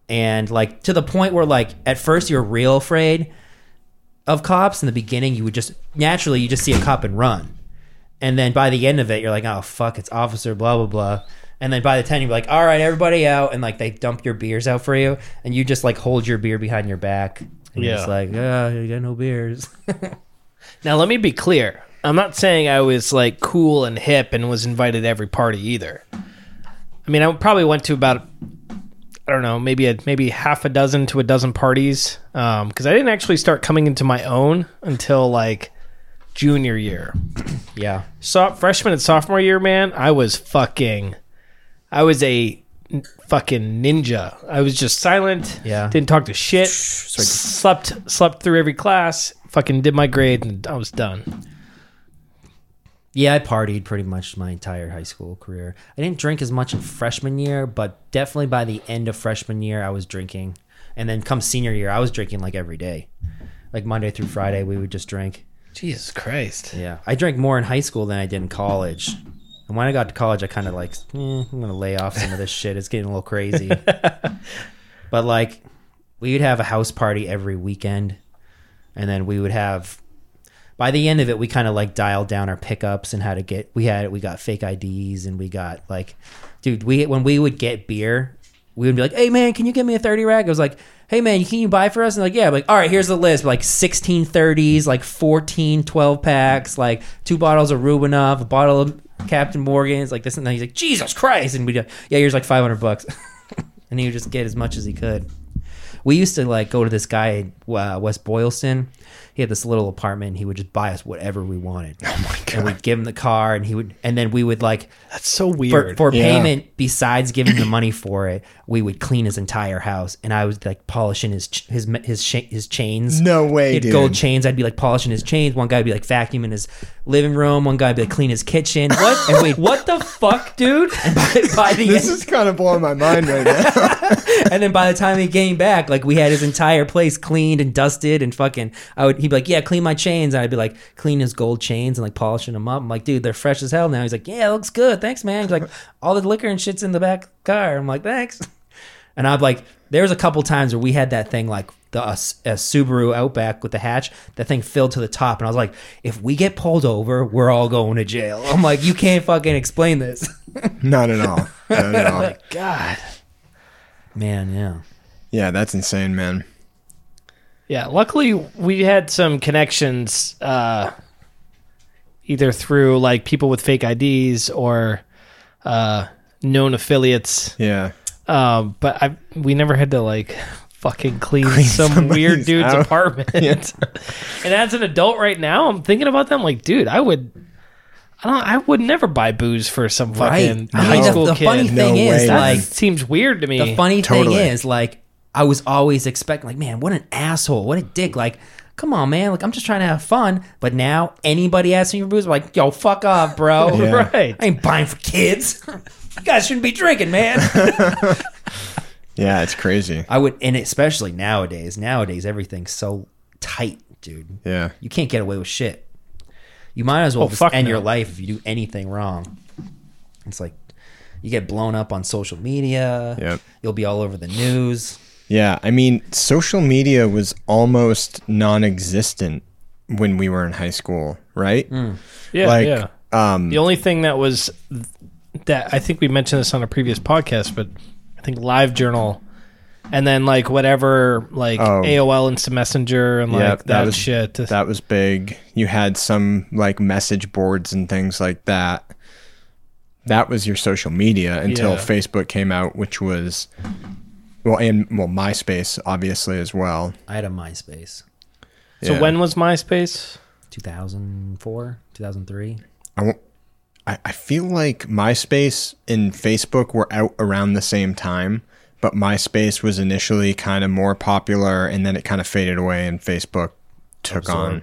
and like to the point where like at first you're real afraid of cops. In the beginning, you would just naturally you just see a cop and run, and then by the end of it, you're like, oh fuck, it's officer blah blah blah. And then by the time you're like, all right, everybody out, and like they dump your beers out for you, and you just like hold your beer behind your back, and you're Yeah. just like, oh, you got no beers. Now let me be clear. I'm not saying I was like cool and hip and was invited to every party either. I mean, I probably went to about I don't know, maybe a, maybe half a dozen to a dozen parties um, because I didn't actually start coming into my own until like junior year. yeah, So freshman and sophomore year, man, I was fucking, I was a fucking ninja. I was just silent. Yeah. didn't talk to shit. slept slept through every class. Fucking did my grade and I was done. Yeah, I partied pretty much my entire high school career. I didn't drink as much in freshman year, but definitely by the end of freshman year, I was drinking. And then come senior year, I was drinking like every day. Like Monday through Friday, we would just drink. Jesus Christ. Yeah. I drank more in high school than I did in college. And when I got to college, I kind of like, eh, I'm going to lay off some of this shit. It's getting a little crazy. but like, we would have a house party every weekend. And then we would have, by the end of it, we kind of like dialed down our pickups and how to get, we had, we got fake IDs and we got like, dude, we, when we would get beer, we would be like, hey man, can you give me a 30 rack? I was like, hey man, can you buy for us? And like, yeah, like, all right, here's the list. Like 16 30s, like 14 12 packs, like two bottles of Rubinoff, a bottle of Captain Morgan's, like this and that. He's like, Jesus Christ. And we yeah, here's like 500 bucks. and he would just get as much as he could. We used to like go to this guy in uh, West Boylston. He had this little apartment. And he would just buy us whatever we wanted. Oh my god! And we'd give him the car, and he would, and then we would like That's so for, weird. for Yeah. payment besides giving the money for it we would clean his entire house and i was like polishing his ch- his his, his chains. No way, he had dude. gold chains. I'd be like polishing his chains. One guy would be like vacuuming his living room. One guy would be like clean his kitchen. What? And wait what the fuck, dude? by, by the This end, is kind of blowing my mind right now. and then by the time he came back like we had his entire place cleaned and dusted and fucking i would he'd be like yeah clean my chains. And i'd be like clean his gold chains and like polishing them up. I'm like dude they're fresh as hell now. He's like yeah it looks good. Thanks man. He's like all the liquor and shit's in the back car i'm like thanks and i'm like there was a couple times where we had that thing like the a, a Subaru Outback with the hatch. That thing filled to the top, and I was like, if we get pulled over, we're all going to jail. I'm like, you can't fucking explain this, Not at all. Not at all. God. man. Yeah, Yeah, that's insane, man. Yeah, luckily we had some connections uh either through like people with fake IDs or uh known affiliates. Yeah. Um but I we never had to like fucking clean, Clean some weird dude's house. apartment. and as an adult right now, I'm thinking about them like, dude, I would I don't I would never buy booze for some fucking right. I high mean, the, school the kid. funny No thing is, way, that like, seems weird to me. the funny Totally. thing is, like, I was always expecting, like, man, what an asshole, what a dick, like. Come on, man! Like I'm just trying to have fun, but now anybody asking for booze, I'm like, yo, fuck off, bro. Yeah. right. I ain't buying for kids. you guys shouldn't be drinking, man. Yeah, it's crazy. I would, and especially nowadays. Nowadays, everything's so tight, dude. Yeah. You can't get away with shit. You might as well Oh, just end no. your life if you do anything wrong. It's like you get blown up on social media. Yep. You'll be all over the news. Yeah, I mean, social media was almost non-existent when we were in high school, right? Yeah, like, yeah. um, The only thing that was that I think we mentioned this on a previous podcast, but I think LiveJournal, and then like whatever like Oh. AOL Instant Messenger and like yeah, that, was shit. That was big. You had some like message boards and things like that. That was your social media until Yeah. Facebook came out, which was well, and well, MySpace obviously as well. I had a MySpace. so Yeah. when was MySpace? 2004, 2003. I, won't- I I feel like MySpace and Facebook were out around the same time, but MySpace was initially kind of more popular, and then it kind of faded away, and Facebook took on.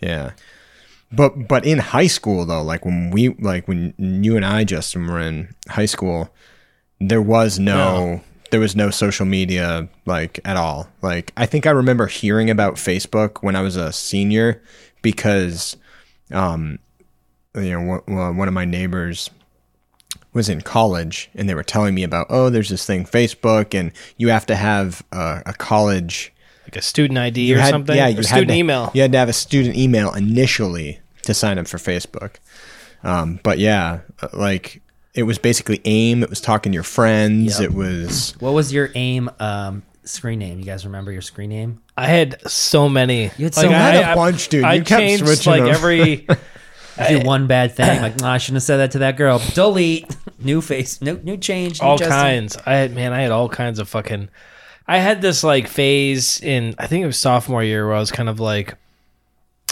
Yeah, but but in high school though, like when we like when you and I Justin were in high school, there was no. There was no social media like at all. Like I think I remember hearing about Facebook when I was a senior because um you know one- one one of my neighbors was in college and they were telling me about oh there's this thing Facebook and you have to have a, a college Like a student ID you or had, something? yeah Or you had student to, email. you had to have a student email initially to sign up for Facebook um, but yeah uh, like it was basically aim it was talking to your friends Yep. it was What was your aim um, screen name? You guys remember your screen name? I had so many. You had Like, so I, many. I- a bunch, dude. I You kept changed switching like them. every. Did one bad thing. Like, nah, I shouldn't have said that to that girl. Delete. New face. New new change. New all Justin. kinds. I had man, I had all kinds of fucking. I had this like phase in I think it was sophomore year where I was kind of like,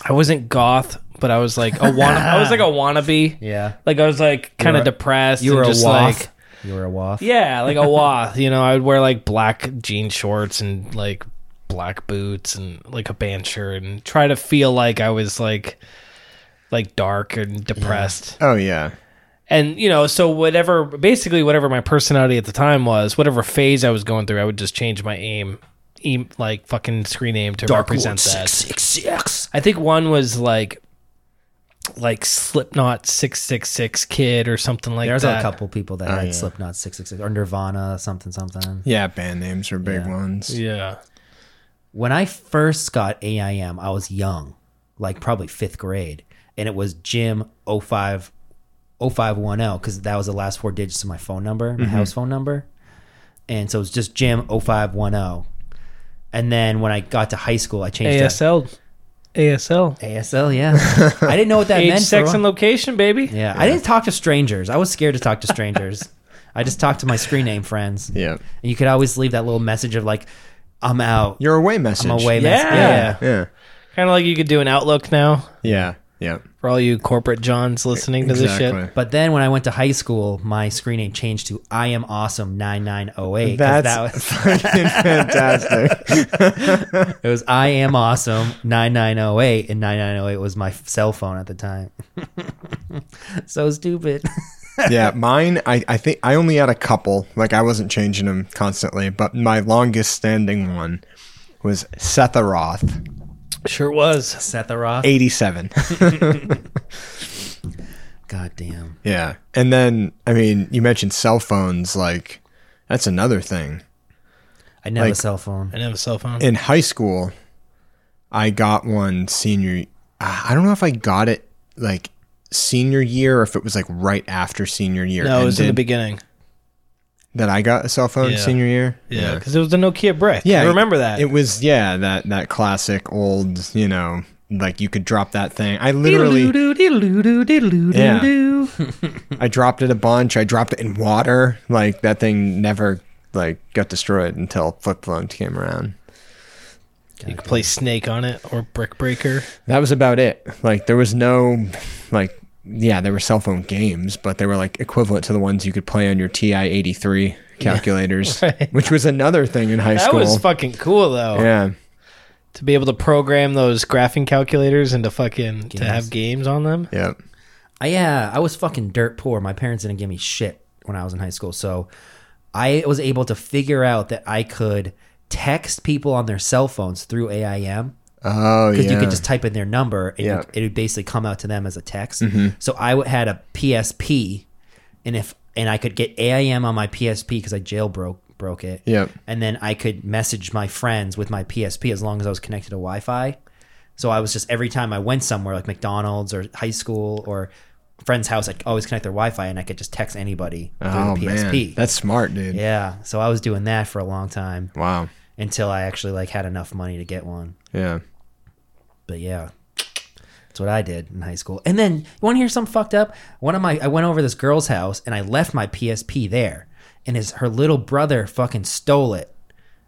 I wasn't goth, but I was like a wanna, I was like a wannabe. Yeah. Like I was like kind of depressed. You were and a just waff. like you were a waff. yeah, like a wath. You know, I would wear like black jean shorts and like black boots and like a band shirt and try to feel like I was like like dark and depressed oh yeah and you know so whatever basically whatever my personality at the time was whatever phase i was going through i would just change my aim e- like fucking screen name to represent that six six. i think one was like like slipknot 666 kid or something like that. There's that a couple people that oh, had yeah. Slipknot six six six or Nirvana something something. yeah band names are big Yeah. ones yeah When I first got AIM, I was young, like probably fifth grade, and it was Jim 05 0510 because that was the last four digits of my phone number, my mm-hmm. house phone number. And so it was just Jim 0510. And then when I got to high school, I changed to asl asl ASL. Yeah, I didn't know what that age meant. for sex and location baby yeah, I didn't talk to strangers. I was scared to talk to strangers. I just talked to my screen name friends. yeah And you could always leave that little message of like, "I'm out. your away message I'm away." Yeah. message. Yeah. yeah kind of like you could do an outlook now yeah yeah for all you corporate johns listening to this shit But then when I went to high school, my screen name changed to I am awesome 9908. That's that was, fucking fantastic. it was I am awesome 9908 and 9908 was my cell phone at the time. so stupid. yeah, mine. I, I think I only had a couple. Like I wasn't changing them constantly, but my longest standing one was Setharoth sure was Setharoth. eighty seven. God damn. yeah, and then I mean, you mentioned cell phones. Like that's another thing. I never have a Like- cell phone. I didn't have a cell phone. in high school, I got one senior. I don't know if I got it like senior year or if it was like right after senior year. no, it was in the beginning. That I got a cell phone Yeah. senior year. Yeah, because it was the Nokia brick. Yeah, I remember that. It was yeah that that classic old you know like you could drop that thing. I literally Yeah. I dropped it a bunch. I dropped it in water. Like that thing never like got destroyed until flip phones came around. You could play Snake on it or Brick Breaker. That was about it. Like there was no like yeah, there were cell phone games, but they were like equivalent to the ones you could play on your TI eighty three calculators, Right. which was another thing in high That school. That was fucking cool though. yeah, To be able to program those graphing calculators into fucking to have games on them. yeah, I, yeah, I was fucking dirt poor. My parents didn't give me shit when I was in high school, so I was able to figure out that I could text people on their cell phones through AIM oh yeah. because you could just type in their number and Yeah. you- it would basically come out to them as a text. Mm-hmm. So I w- had a PSP, and if and I could get AIM on my PSP because I jailbroke broke it. Yep. and then I could message my friends with my PSP as long as I was connected to Wi-Fi. So I was just every time I went somewhere like McDonald's or high school or friend's house, I'd always connect their Wi-Fi and I could just text anybody through oh the man, PSP. that's smart, dude. yeah, so I was doing that for a long time Wow. until I actually like had enough money to get one. Yeah. But yeah, that's what I did in high school. And then you want to hear something fucked up? One of my I went over this girl's house and I left my PSP there, and his her little brother fucking stole it.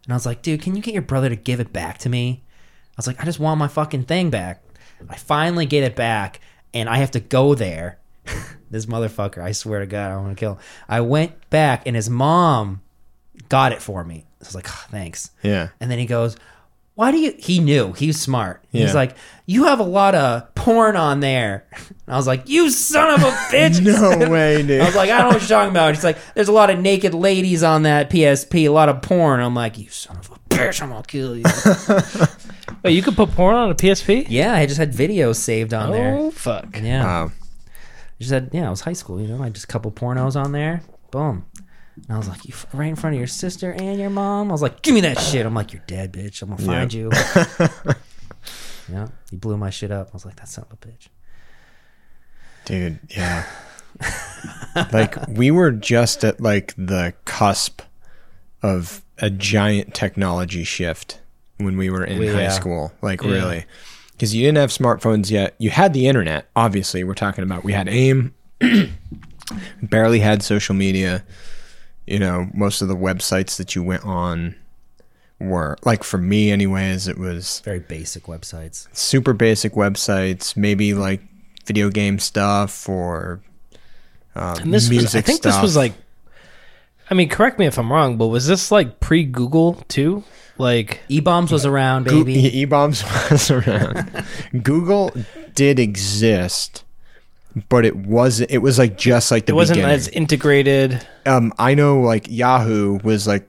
And I was like, dude, can you get your brother to give it back to me? I was like, I just want my fucking thing back. I finally get it back, and I have to go there. this motherfucker, I swear to God, I want to kill him. I went back, and his mom got it for me. So I was like, oh, thanks. Yeah. And then he goes, Why do you? He knew. He was smart. Yeah. He's like, You have a lot of porn on there. And I was like, You son of a bitch. No way, dude. I was like, I don't know what you're talking about. He's like, There's a lot of naked ladies on that PSP, a lot of porn. I'm like, You son of a bitch, I'm going to kill you. Wait, you could put porn on a PSP? yeah, I just had videos saved on there. Oh fuck. Yeah. Wow. just had, yeah, it was high school, you know. I just a couple pornos on there. Boom. And I was like, you f- right in front of your sister and your mom. I was like, give me that shit. I'm like, you're dead, bitch. I'm gonna find you. yeah, he blew my shit up. I was like, that son of a bitch. Dude, yeah. like we were just at like the cusp of a giant technology shift when we were in high yeah. school. Like really. Cuz you didn't have smartphones yet. You had the internet, obviously. We're talking about we had AIM. barely had social media. You know, most of the websites that you went on were like for me anyways, it was Very basic websites. super basic websites, maybe like video game stuff or uh, And this music was, I think stuff. this was like I mean, correct me if I'm wrong, but was this like pre Google too? Like E bombs was around, Goo- baby. E bombs was around. Google did exist, but it wasn't. it was like just like the it wasn't beginning. as integrated. um, I know like Yahoo was like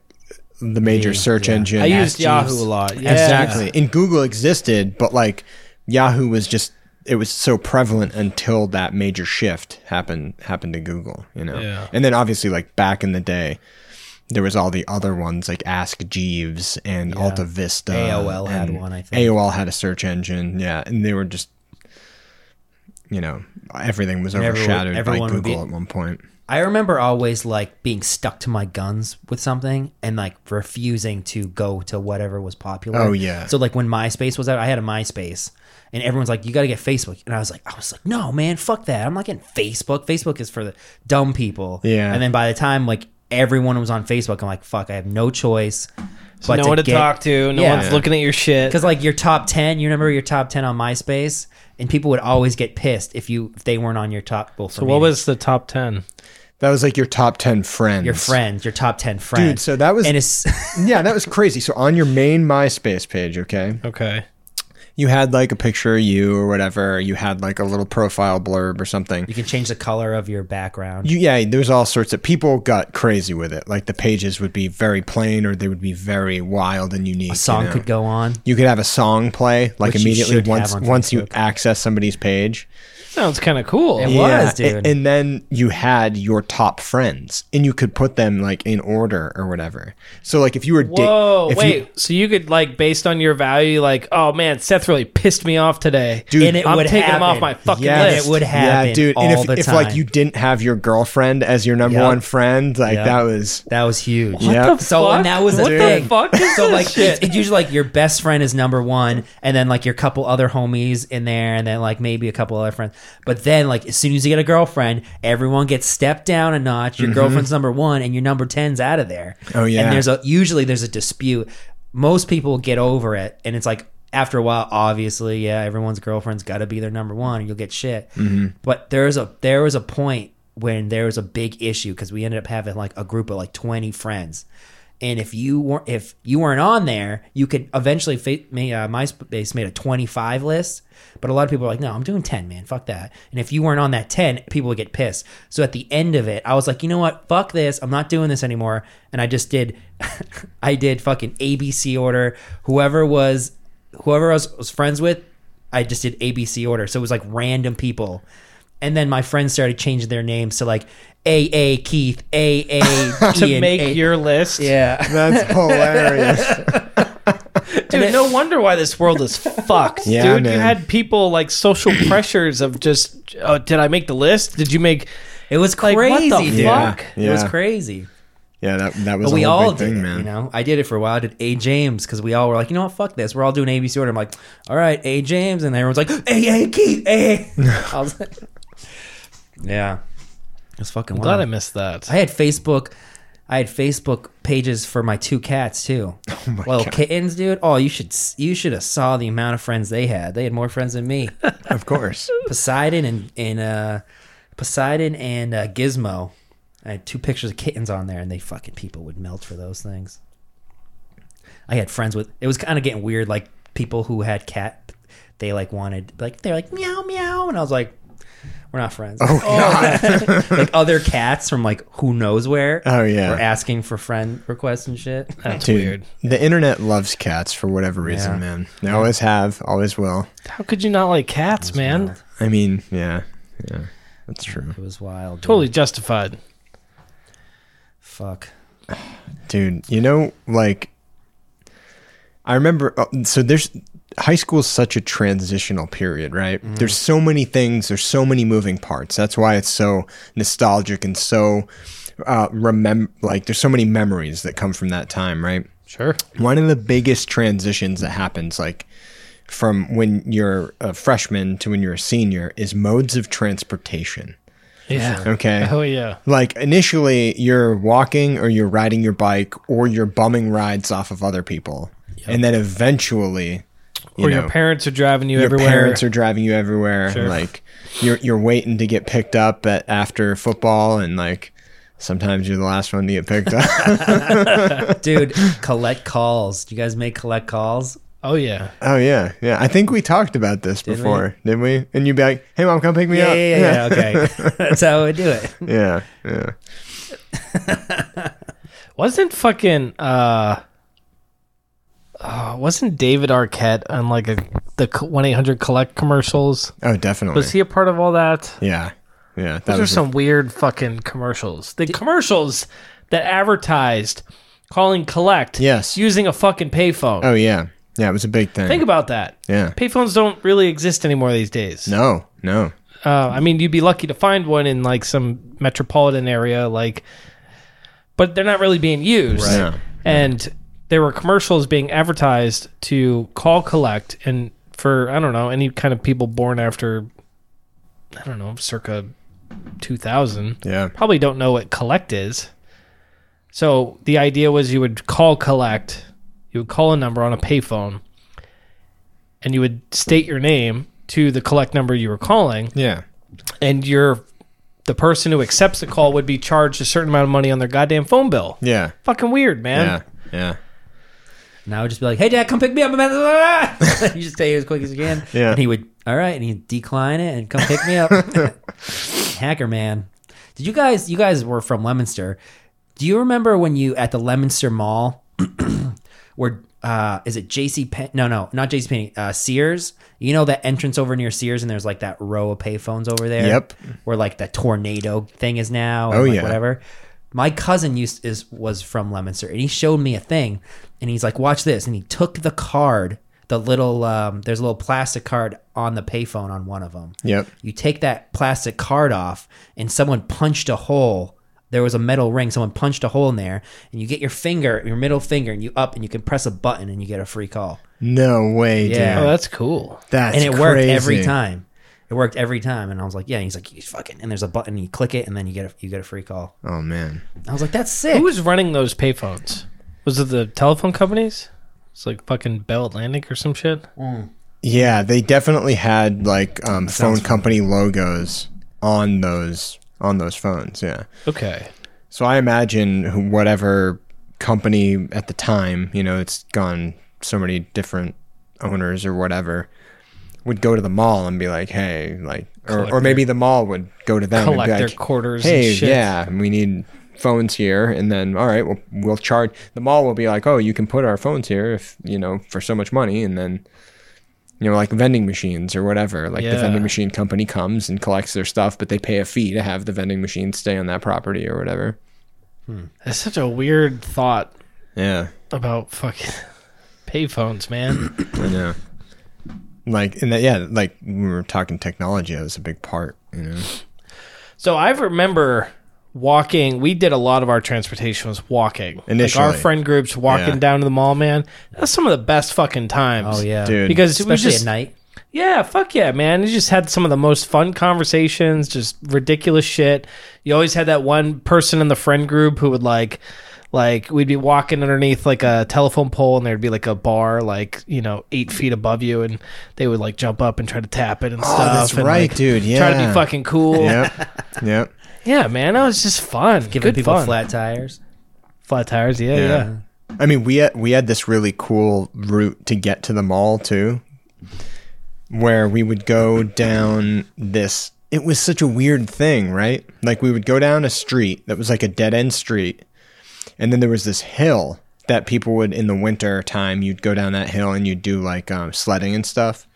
the major Yeah, search yeah. engine. I used Ask Yahoo a lot. Yeah. Exactly. And Google existed, but like Yahoo was just it was so prevalent until that major shift happened happened to Google, you know. Yeah. And then obviously like back in the day there was all the other ones like Ask Jeeves and Yeah. Alta Vista. AOL had one, I think. AOL had a search engine, yeah, and they were just you know, everything was Everyone- overshadowed by everyone would Google be- at one point. I remember always like being stuck to my guns with something and like refusing to go to whatever was popular. Oh, yeah. So like when MySpace was out, I had a MySpace, and everyone's like, "You got to get Facebook," and I was like, "I was like, no, man, fuck that. I'm not getting Facebook. Facebook is for the dumb people." Yeah. And then by the time like everyone was on Facebook, I'm like, "Fuck, I have no choice." But no one to get- talk to. No Yeah. one's looking at your shit. Because like your top ten, you remember your top ten on MySpace, and people would always get pissed if you if they weren't on your top. Well, for So me, what was the top ten? That was like your top 10 friends. your friends, your top ten friends? Dude, so that was and it's yeah, that was crazy. So on your main MySpace page, okay, Okay. You had like a picture of you or whatever. You had like a little profile blurb or something. you can change the color of your background. You, yeah, there was all sorts of people got crazy with it. Like the pages would be very plain or they would be very wild and unique. a song you know? could go on. You could have a song play like Which immediately once on once you access somebody's page. Sounds kind of cool. It was, dude. And, and then you had your top friends, and you could put them like in order or whatever. So like if you were da- Whoa, if wait. you, so you could like based on your value, like, oh man, Seth really pissed me off today. Dude, and it I'm would taking him off my fucking Yes. list. It would happen. yeah, dude. all and if, the if like you didn't have your girlfriend as your number Yep. one friend, like Yep. that was that was huge. What Yep. the So fuck? and that was a what thing. the fuck is so like shit? it's, it's usually like your best friend is number one, and then like your couple other homies in there, and then like maybe a couple other friends. But then like as soon as you get a girlfriend, everyone gets stepped down a notch. Your mm-hmm. girlfriend's number one, and your number 10's out of there. Oh, yeah. And there's a usually there's a dispute. Most people get over it, and it's like after a while, obviously, yeah, everyone's girlfriend's got to be their number one, and you'll get shit. Mm-hmm. But there's a there was a point when there was a big issue because we ended up having like a group of like 20 friends and if you weren't if you weren't on there you could eventually fa- may, uh, myspace made a 25 list but a lot of people are like no i'm doing 10 man fuck that. And if you weren't on that 10 people would get pissed. So at the end of it i was like you know what fuck this i'm not doing this anymore. And i just did i did fucking abc order. Whoever was whoever I was, was friends with i just did abc order. So it was like random people and then my friends started changing their names to like AA Keith, AA to Ian, make A- your list. yeah. that's hilarious. Dude, no wonder why this world is fucked. Yeah, Dude, you had people like social pressures of just, oh, did I make the list? Did you make? It was Like, crazy, what the dude. fuck? It was crazy. yeah, that that was But a we all big did thing, it, man. you know. I did it for a while. I did A James because we all were like, you know what, fuck this. We're all doing ABC order. I'm like, all right, A James, and everyone's like, A A Keith, A. I was like, yeah, it was fucking. I'm glad I missed that. I had Facebook. I had Facebook pages for my two cats too. Oh my Little God. kittens, dude. Oh, you should you should have saw the amount of friends they had. They had more friends than me. Of course. Poseidon and and uh, Poseidon and uh, Gizmo. I had two pictures of kittens on there, and they fucking people would melt for those things. I had friends with. It was kind of getting weird. Like people who had cat, they like wanted like they're like meow meow, and I was like, we're not friends. Oh god. like other cats from like who knows where. Oh, yeah. We're asking for friend requests and shit. That's Dude, weird. the internet loves cats for whatever reason, Yeah. man. They always have, always will. How could you not like cats, man? wild. I mean, yeah, yeah, that's true, It was wild. dude. Totally justified. Fuck. dude. You know, like, I remember. uh, So there's high school is such a transitional period, right? Mm-hmm. There's so many things. There's so many moving parts. That's why it's so nostalgic and so uh, remember. Like, there's so many memories that come from that time, right? Sure. one of the biggest transitions that happens like from when you're a freshman to when you're a senior is modes of transportation Yeah. okay Oh yeah. like initially you're walking or you're riding your bike or you're bumming rides off of other people and then eventually you or know, your parents are driving you everywhere. your everywhere. parents are driving you everywhere Sure. like you're you're waiting to get picked up at after football and like sometimes you're the last one to get picked up Dude, collect calls. Do you guys make collect calls? oh yeah. Oh yeah, yeah. I think we talked about this Did before, didn't we? And you'd be like, "Hey, mom, come pick me Yeah, up." yeah, yeah, yeah. Okay. That's how I do it. yeah, yeah. Wasn't fucking uh, uh wasn't David Arquette on like a the one eight hundred collect commercials? Oh, definitely. Was he a part of all that? yeah, yeah. That Those are was some weird fucking commercials. The commercials that advertised calling collect Yes. using a fucking payphone. Oh yeah, yeah. It was a big thing. Think about that. yeah. Payphones don't really exist anymore these days. No, no. Uh, I mean, you'd be lucky to find one in like some metropolitan area, like, but they're not really being used. Right. No. And there were commercials being advertised to call collect, and for I don't know any kind of people born after I don't know circa two thousand Yeah. probably don't know what collect is. So the idea was you would call collect, you would call a number on a payphone, and you would state your name to the collect number you were calling, Yeah. and your the person who accepts the call would be charged a certain amount of money on their goddamn phone bill. Yeah. Fucking weird, man. Yeah. Yeah. Now I would just be like, "Hey, Dad, come pick me up." you just say it as quick as you can. Yeah. And he would, all right, and he'd decline it and come pick me up. Hacker man, did you guys? You guys were from Leominster. Do you remember when you at the Leominster Mall, where uh, is it JC Pen? No, no, not JC Penney. Uh, Sears. You know that entrance over near Sears, and there's like that row of payphones over there. Yep. Where like the tornado thing is now. and, Oh, like, yeah. Whatever. My cousin used is was from Leominster, and he showed me a thing, and he's like, "Watch this," and he took the card, the little um, there's a little plastic card on the payphone on one of them. Yep. You take that plastic card off, and someone punched a hole. There was a metal ring. Someone punched a hole in there, and you get your finger, your middle finger, and you up, and you can press a button, and you get a free call. No way, Yeah. Oh, dude. that's cool. That's and it worked every time. It worked every time, and I was like, "Yeah." And he's like, "You fucking." And there's a button, you click it, and then you get a you get a free call. Oh man. I was like, "That's sick." Who was running those payphones? Was it the telephone companies? It's like fucking Bell Atlantic or some shit. Yeah, they definitely had like um, phone sounds company logos on those on those phones. Yeah. Okay. So I imagine whatever company at the time, you know, it's gone so many different owners or whatever, would go to the mall and be like, "Hey, like," or, or maybe the mall would go to them and Collect be their like, quarters "Hey, and shit. yeah, we need phones here," and then all right, we'll we'll charge. The mall will be like, "Oh, you can put our phones here if you know for so much money," and then. You know, like vending machines or whatever. Like the Yeah. vending machine company comes and collects their stuff, but they pay a fee to have the vending machine stay on that property or whatever. Hmm. That's such a weird thought Yeah, about fucking payphones, man. I know. Like, and that, yeah, like when we were talking technology, that was a big part, you know. so I remember walking. We did a lot of our transportation was walking. like our friend groups walking Yeah. down to the mall, man. That's some of the best fucking times. oh yeah, Dude. Because it was just at night. Yeah, fuck yeah, man. You just had some of the most fun conversations, just ridiculous shit. You always had that one person in the friend group who would like like we'd be walking underneath like a telephone pole and there'd be like a bar like, you know, eight feet above you and they would like jump up and try to tap it and oh, stuff. Oh, that's and, right, like, dude. Yeah try to be fucking cool. Yep, yep. Yeah, man. That was just fun. Giving Good people fun. flat tires. flat tires, yeah, Yeah. yeah. I mean, we had we had this really cool route to get to the mall too, where we would go down this. It was such a weird thing, right? Like we would go down a street that was like a dead end street, and then there was this hill that people would in the winter time you'd go down that hill and you'd do like um, sledding and stuff.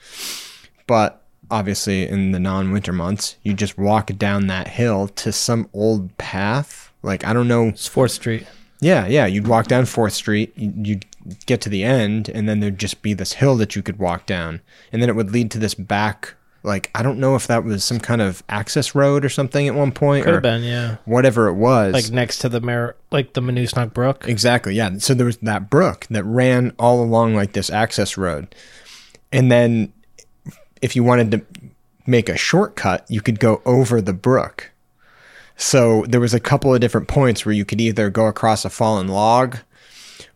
But obviously, in the non-winter months, you just walk down that hill to some old path. Like I don't know It's Fourth Street. yeah, yeah. You'd walk down Fourth Street, you- you'd get to the end, and then there'd just be this hill that you could walk down, and then it would lead to this back. Like I don't know if that was some kind of access road or something at one point, Could or have been, yeah. whatever it was. Like next to the Mar- like the Monoosnoc Brook. exactly, yeah. So there was that brook that ran all along like this access road, and then if you wanted to make a shortcut, you could go over the brook. So there was a couple of different points where you could either go across a fallen log,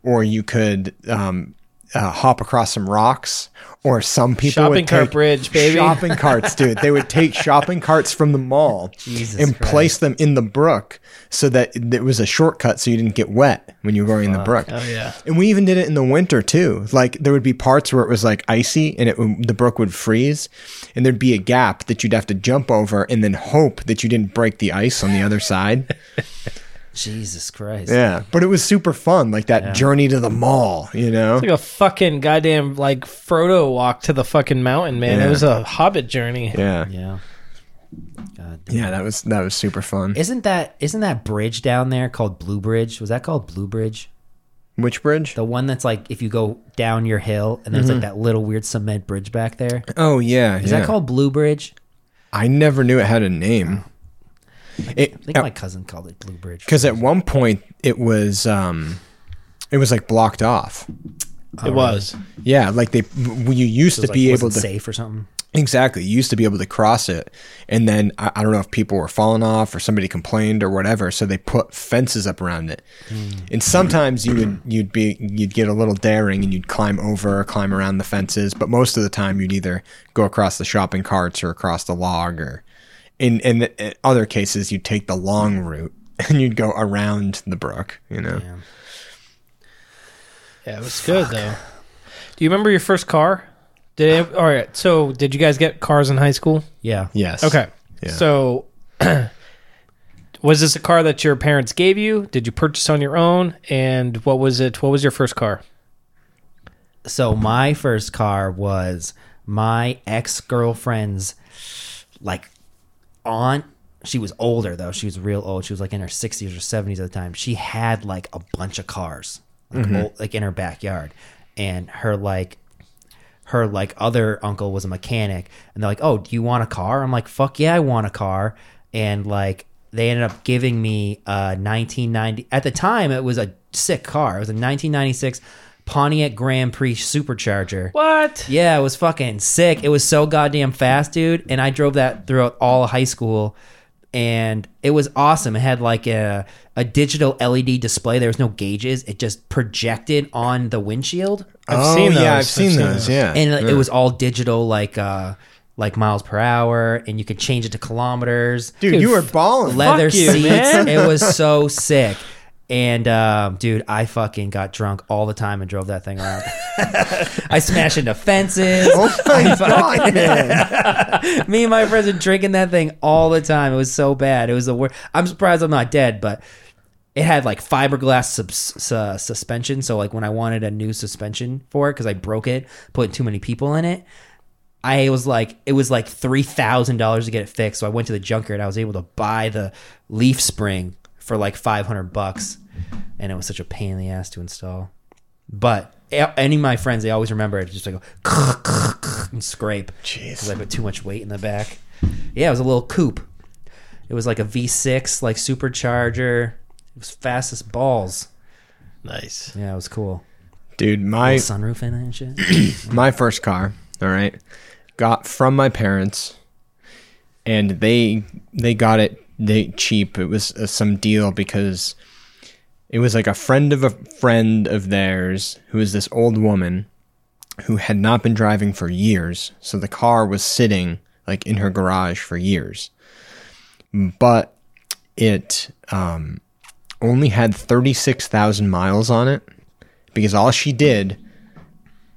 or you could um, uh, hop across some rocks, or some people Shopping would cart bridge, baby. Shopping carts, dude. They would take shopping carts from the mall Jesus and Christ. place them in the brook so that it was a shortcut, so you didn't get wet when you were going in the brook. Oh yeah. And we even did it in the winter too. Like there would be parts where it was like icy and it the brook would freeze, and there'd be a gap that you'd have to jump over and then hope that you didn't break the ice on the other side. Jesus Christ. yeah, but it was super fun, like that journey to the mall. You know? It's like a fucking goddamn like Frodo walk to the fucking mountain, man. It was a hobbit journey. Yeah, Yeah. God. yeah. That was that was super fun. Isn't that isn't that bridge down there called Blue Bridge? Was that called Blue Bridge? Which bridge? The one that's like if you go down your hill and there's like mm-hmm. that little weird cement bridge back there. Oh yeah, Is yeah. that called Blue Bridge? I never knew it had a name. It, I think my cousin called it Blue Bridge. because at one point it was um, it was like blocked off. it was. Yeah, like they you used It to was, like, be able wasn't to safe or something. exactly. You used to be able to cross it, and then I, I don't know if people were falling off or somebody complained or whatever, so they put fences up around it. And sometimes you would you'd be you'd get a little daring and you'd climb over or climb around the fences, but most of the time you'd either go across the shopping carts or across the log or in in, in other cases you'd take the long route and you'd go around the brook. You know. Yeah. Yeah, it was good though. Do you remember your first car? Did it, all right. So, did you guys get cars in high school? Yeah. Yes. Okay. Yeah. So, was this a car that your parents gave you? Did you purchase on your own? And what was it? What was your first car? so my first car was my ex girlfriend's like aunt. She was older though. She was real old. She was like in her sixties or seventies at the time. She had like a bunch of cars, like, mm-hmm. old, like in her backyard, and her like her like other uncle was a mechanic and they're like oh do you want a car i'm like fuck yeah i want a car and like they ended up giving me a 1990 at the time it was a sick car it was a 1996 pontiac grand prix supercharger What? yeah it was fucking sick it was so goddamn fast dude and i drove that throughout all of high school and it was awesome it had like a, a digital led display there was no gauges it just projected on the windshield I've oh seen yeah. I've I've seen seen those. those. Yeah, and yeah. it was all digital like uh like miles per hour and you could change it to kilometers dude, Dude, you were balling. leather you, seats man. it was so sick and um, dude i fucking got drunk all the time and drove that thing around i smashed into fences oh my god, man! me and my friends were drinking that thing all the time it was so bad it was the worst i'm surprised i'm not dead but it had like fiberglass subs- uh, suspension so like when i wanted a new suspension for it because i broke it put too many people in it I was like, it was like three thousand dollars to get it fixed. So I went to the junkyard. And I was able to buy the leaf spring for like five hundred bucks, and it was such a pain in the ass to install. But any of my friends, they always remember it. Just like go and scrape because I put too much weight in the back. Yeah, it was a little coupe. It was like a V6, like supercharger. It was fast as balls. Nice. Yeah, it was cool. Dude, my Sunroof in it and shit. my first car, all right, got from my parents, and they they got it they cheap. It was uh, some deal because it was like a friend of a friend of theirs who was this old woman who had not been driving for years, so the car was sitting like in her garage for years, but it um, only had thirty six thousand miles on it because all she did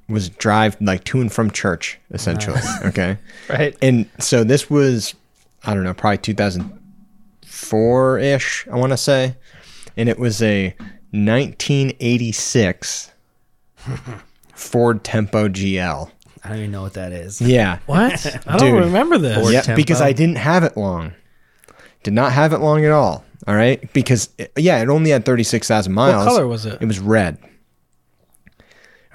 was drive like to and from church essentially okay Right. and so this was i don't know probably 2004ish i want to say and it was a 1986 ford tempo gl I don't even know what that is. yeah What? I don't remember this. Ford yeah Tempo? because i didn't have it long did not have it long at all all right because yeah it only had 36000 miles What color was it? it was red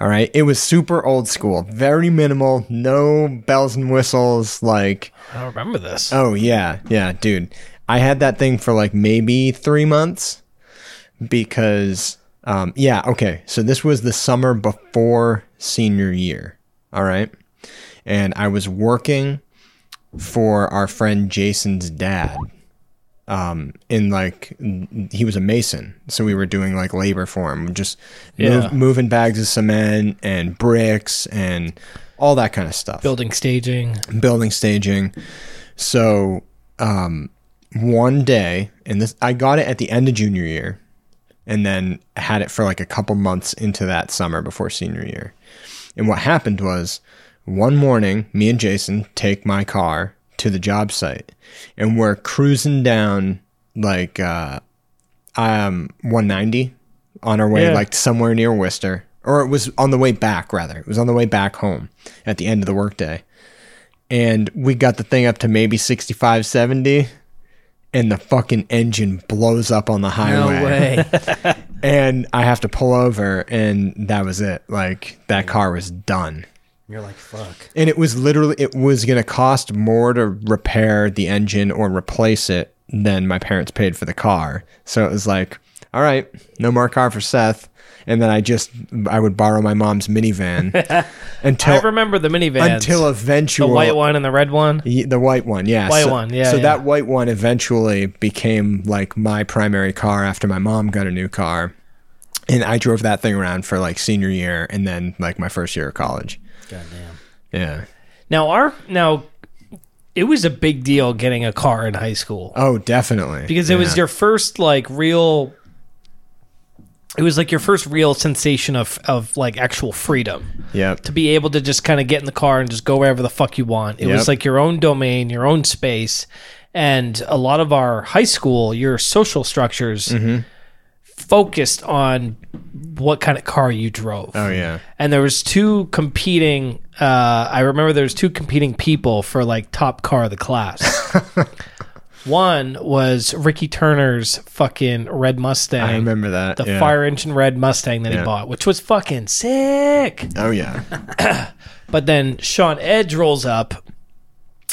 all right it was super old school very minimal no bells and whistles like I don't remember this. Oh yeah, yeah, dude. I had that thing for like maybe three months because, um, yeah, okay. So this was the summer before senior year. All right, and I was working for our friend Jason's dad. Um, in like he was a mason, so we were doing like labor for him, just move, moving bags of cement and bricks and all that kind of stuff Building staging. building staging. So um, one day, and this I got it at the end of junior year, and then had it for like a couple months into that summer before senior year. And what happened was one morning, me and Jason take my car to the job site, and we're cruising down like uh, um 190 on our way Yeah. like somewhere near Worcester, or it was on the way back rather. It was on the way back home at the end of the workday and we got the thing up to maybe 65 70 and the fucking engine blows up on the No highway. way. and i have to pull over and that was it. Like that car was done. You're like, fuck. and it was literally it was going to cost more to repair the engine or replace it than my parents paid for the car. So it was like all right no more car for seth and then i just i would borrow my mom's minivan until I remember the minivans. until eventually the white one and the red one. The white one, yeah. White so, one, yeah, So yeah. that white one eventually became like my primary car after my mom got a new car. And I drove that thing around for like senior year and then like my first year of college. Goddamn. Yeah. Now our now it was a big deal getting a car in high school Oh, definitely. because it was your first like real it was like your first real sensation of of like actual freedom Yep. to be able to just kind of get in the car and just go wherever the fuck you want. It Yep. was like your own domain, your own space. And a lot of our high school, your social structures Mm-hmm. focused on what kind of car you drove. Oh yeah. and there was two competing uh, i remember there was two competing people for like top car of the class one was ricky turner's fucking red mustang I remember that. the yeah. fire engine red mustang that he bought which was fucking sick Oh yeah. but then sean edge rolls up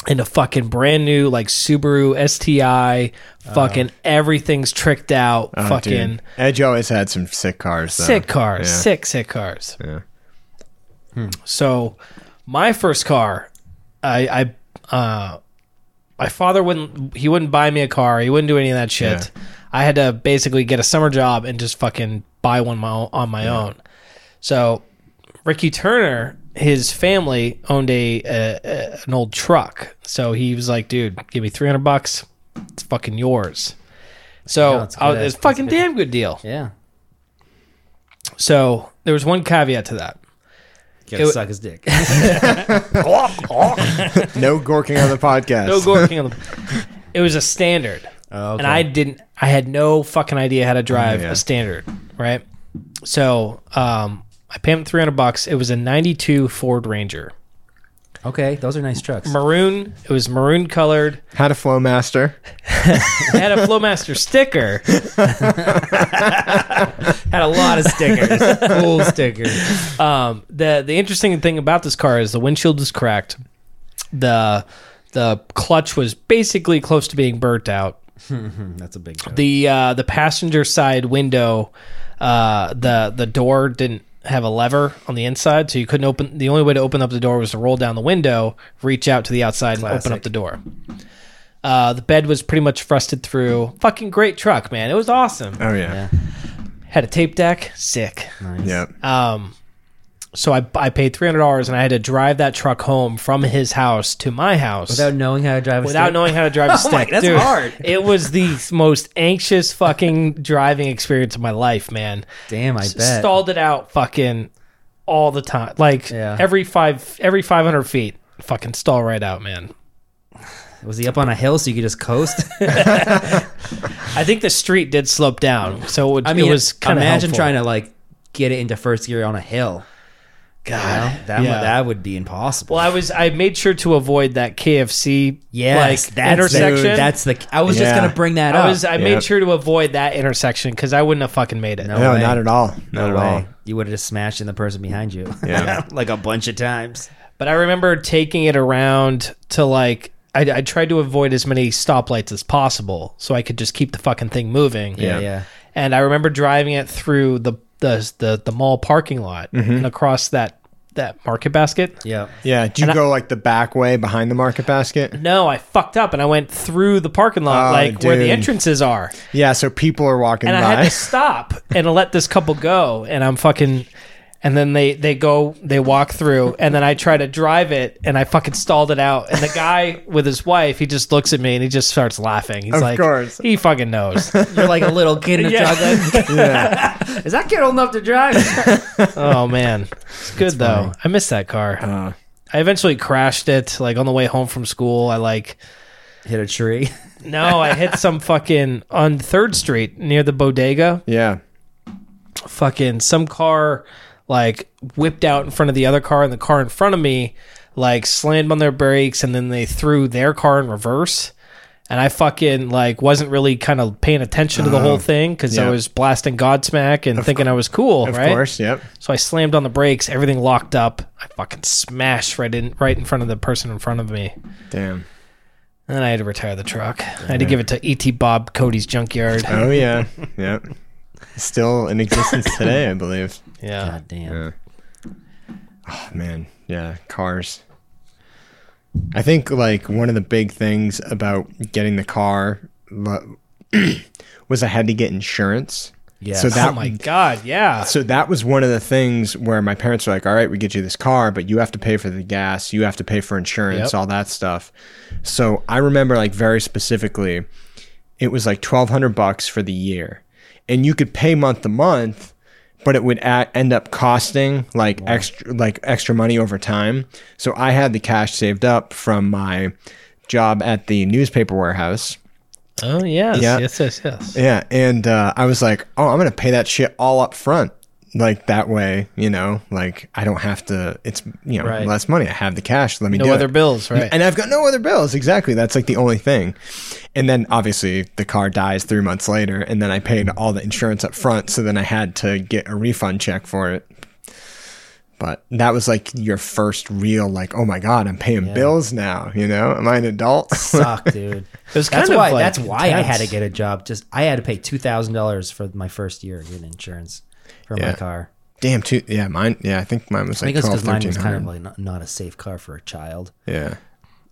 in a fucking brand new like subaru sti fucking everything's tricked out Oh, fucking dude. Edge always had some sick cars. Though. sick cars Yeah. sick sick cars Yeah. So, my first car, I, I, uh, my father wouldn't. He wouldn't buy me a car. He wouldn't do any of that shit. I had to basically get a summer job and just fucking buy one my, on my own. So, Ricky Turner, his family owned a, a, a an old truck. So he was like, "Dude, give me three hundred bucks. It's fucking yours." So Yeah, it's was, it's a uh, a fucking good- damn good deal. Yeah. So there was one caveat to that. Gotta It- suck his dick. No gorking on the podcast. No gorking on the. It was a standard, Oh, and I didn't. I had no fucking idea how to drive yeah. a standard, right? So, um, I paid him three hundred bucks. It was a '92 Ford Ranger, Okay, those are nice trucks. maroon. It was maroon colored. Had a Flowmaster. Had a Flowmaster sticker. Had a lot of stickers. cool stickers. Um, the the interesting thing about this car is the windshield was cracked. The the clutch was basically close to being burnt out. That's a big joke. the uh, the passenger side window, uh, the the door didn't have a lever on the inside, so you couldn't open. The only way to open up the door was to roll down the window, reach out to the outside, and open up the door. Uh, the bed was pretty much frosted through. Fucking great truck, man. It was awesome. Oh yeah. Yeah. Had a tape deck, sick. Nice. Yep. Um, so I, I paid three hundred dollars, and I had to drive that truck home from his house to my house Without knowing how to drive a without stick? knowing how to drive a Oh my- stick. that's Dude, hard. It was the most anxious fucking driving experience of my life, man. Damn, I bet. Stalled it out fucking all the time. Like Yeah. every five every five hundred feet, fucking stall right out, man. Was he up on a hill so you could just coast? I think the street did slope down, so it, would, I mean, it was kind of imagine trying to like get it into first gear on a hill. God, You know? That yeah. would, that would be impossible. Well, I was I made sure to avoid that KFC yes, like that's intersection. The, that's the. I was just gonna bring that I up. was I Yep. made sure to avoid that intersection because I wouldn't have fucking made it. No. No, not at all. no Not at way. all. You would have just smashed in the person behind you. Yeah. like a bunch of times. But I remember taking it around to like I, I tried to avoid as many stoplights as possible so I could just keep the fucking thing moving. Yeah, Yeah. yeah. And I remember driving it through the the the, the mall parking lot mm-hmm. and across that that market basket. Yeah. Yeah. Do you And I- go like the back way behind the market basket? No, I fucked up and I went through the parking lot Oh, like where the entrances are. Yeah. So people are walking and I had to stop and let this couple go and i'm fucking and then they they go they walk through and then i try to drive it and i fucking stalled it out and the guy with his wife he just looks at me and he just starts laughing he's Of like course. he fucking knows You're like a little kid in a Yeah. truck. Like, Is that kid old enough to drive? oh man it's good though i miss that car Uh, i eventually crashed it like on the way home from school i like Hit a tree. no i hit some fucking on third street near the bodega yeah. fucking some car like whipped out in front of the other car and the car in front of me like slammed on their brakes and then they threw their car in reverse and I fucking like wasn't really kind of paying attention to the whole oh. thing because I was blasting Godsmack and thinking I was cool, Of right? course. Yep. So I slammed on the brakes, everything locked up. I fucking smashed right in right in front of the person in front of me. Damn. And then I had to retire the truck. I had to give it to E.T. Bob Cody's junkyard. Oh yeah. yep. Still in existence today, I believe. Yeah. God damn. Yeah. Oh man, yeah, cars. I think like one of the big things about getting the car was I had to get insurance. Yes. So that oh my god, yeah. so that was one of the things where my parents were like, "All right, we get you this car, but you have to pay for the gas, you have to pay for insurance, Yep. all that stuff." So I remember like very specifically, it was like twelve hundred bucks for the year, and you could pay month to month, but it would a- end up costing like extra like extra money over time. So I had the cash saved up from my job at the newspaper warehouse. Oh yes, Yeah. yes, yes, yes. Yeah, and uh, I was like, "Oh, I'm gonna pay that shit all up front, like that way, you know, like I don't have to. It's you know Right. less money. I have the cash. Let me No do other it. bills, right? And I've got no other bills. Exactly. That's like the only thing. And then obviously the car dies three months later, and then I paid all the insurance up front. So then I had to get a refund check for it. But that was like your first real, like, oh my god, I'm paying bills now. You know, am I an adult? Suck, dude. It was That's of why. like that's why I had to get a job. Just I had to pay two thousand dollars for my first year getting insurance for Yeah. my car. Damn, two. Yeah, mine. Yeah, I think mine was I like think twelve, because mine thirteen was kind of like not, not a safe car for a child. Yeah.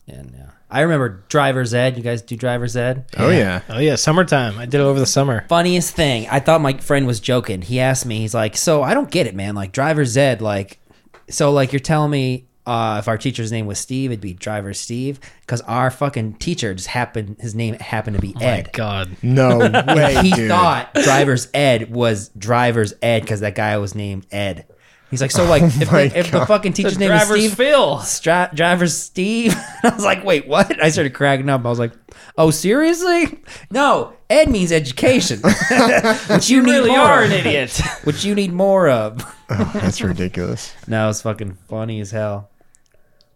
And yeah, I remember driver's ed. You guys do driver's ed? Oh yeah. Oh yeah, summertime. I did it over the summer. Funniest thing, I thought my friend was joking. He asked me, he's like, "So I don't get it, man. Like driver's ed, like, so like you're telling me." Uh, if our teacher's name was Steve, it'd be Driver Steve because our fucking teacher just happened. His name happened to be My Ed. God. No way, he dude. thought driver's ed was driver's ed because that guy was named Ed. He's like, so like, if, Oh my the, if the fucking teacher's name is driver's Steve, Phil. Stra- driver's Steve. I was like, wait, what? I started cracking up. I was like, oh, seriously? No, Ed means education, which you, You need really more are an idiot. which you need more of. Oh, that's ridiculous. no, it's fucking funny as hell.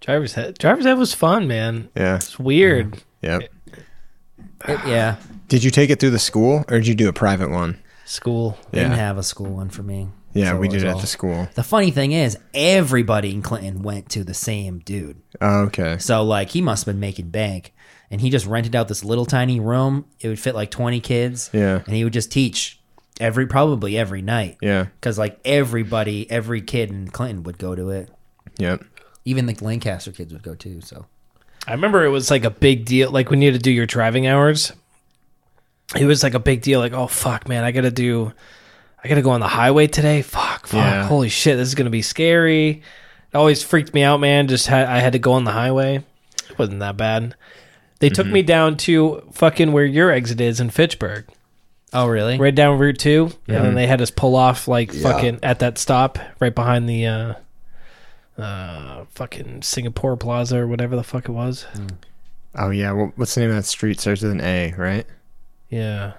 Driver's head. Driver's head was fun, man. Yeah. It's weird. Yep. It- yeah, Did you take it through the school or did you do a private one? School. didn't have a school one for me. Yeah, So we it did it all- at the school. The funny thing is, everybody in Clinton went to the same dude. Oh, okay. So like he must have been making bank, and he just rented out this little tiny room. It would fit like twenty kids. Yeah. and he would just teach every probably every night. Yeah. because like everybody, every kid in Clinton would go to it. Yep. Even the Lancaster kids would go too. So I remember it was like a big deal. Like when you had to do your driving hours, it was like a big deal. Like, oh fuck, man, I gotta do, I gotta go on the highway today. Fuck, fuck, Yeah. holy shit, this is gonna be scary. It always freaked me out, man. Just had I had to go on the highway. It wasn't that bad. They took me down to fucking where your exit is in Fitchburg, oh really? right down Route Two, and then they had us pull off like fucking at that stop right behind the. uh uh, fucking Singapore Plaza or whatever the fuck it was. Oh yeah. Well, what's the name of that street? Starts with an A, right? Yeah.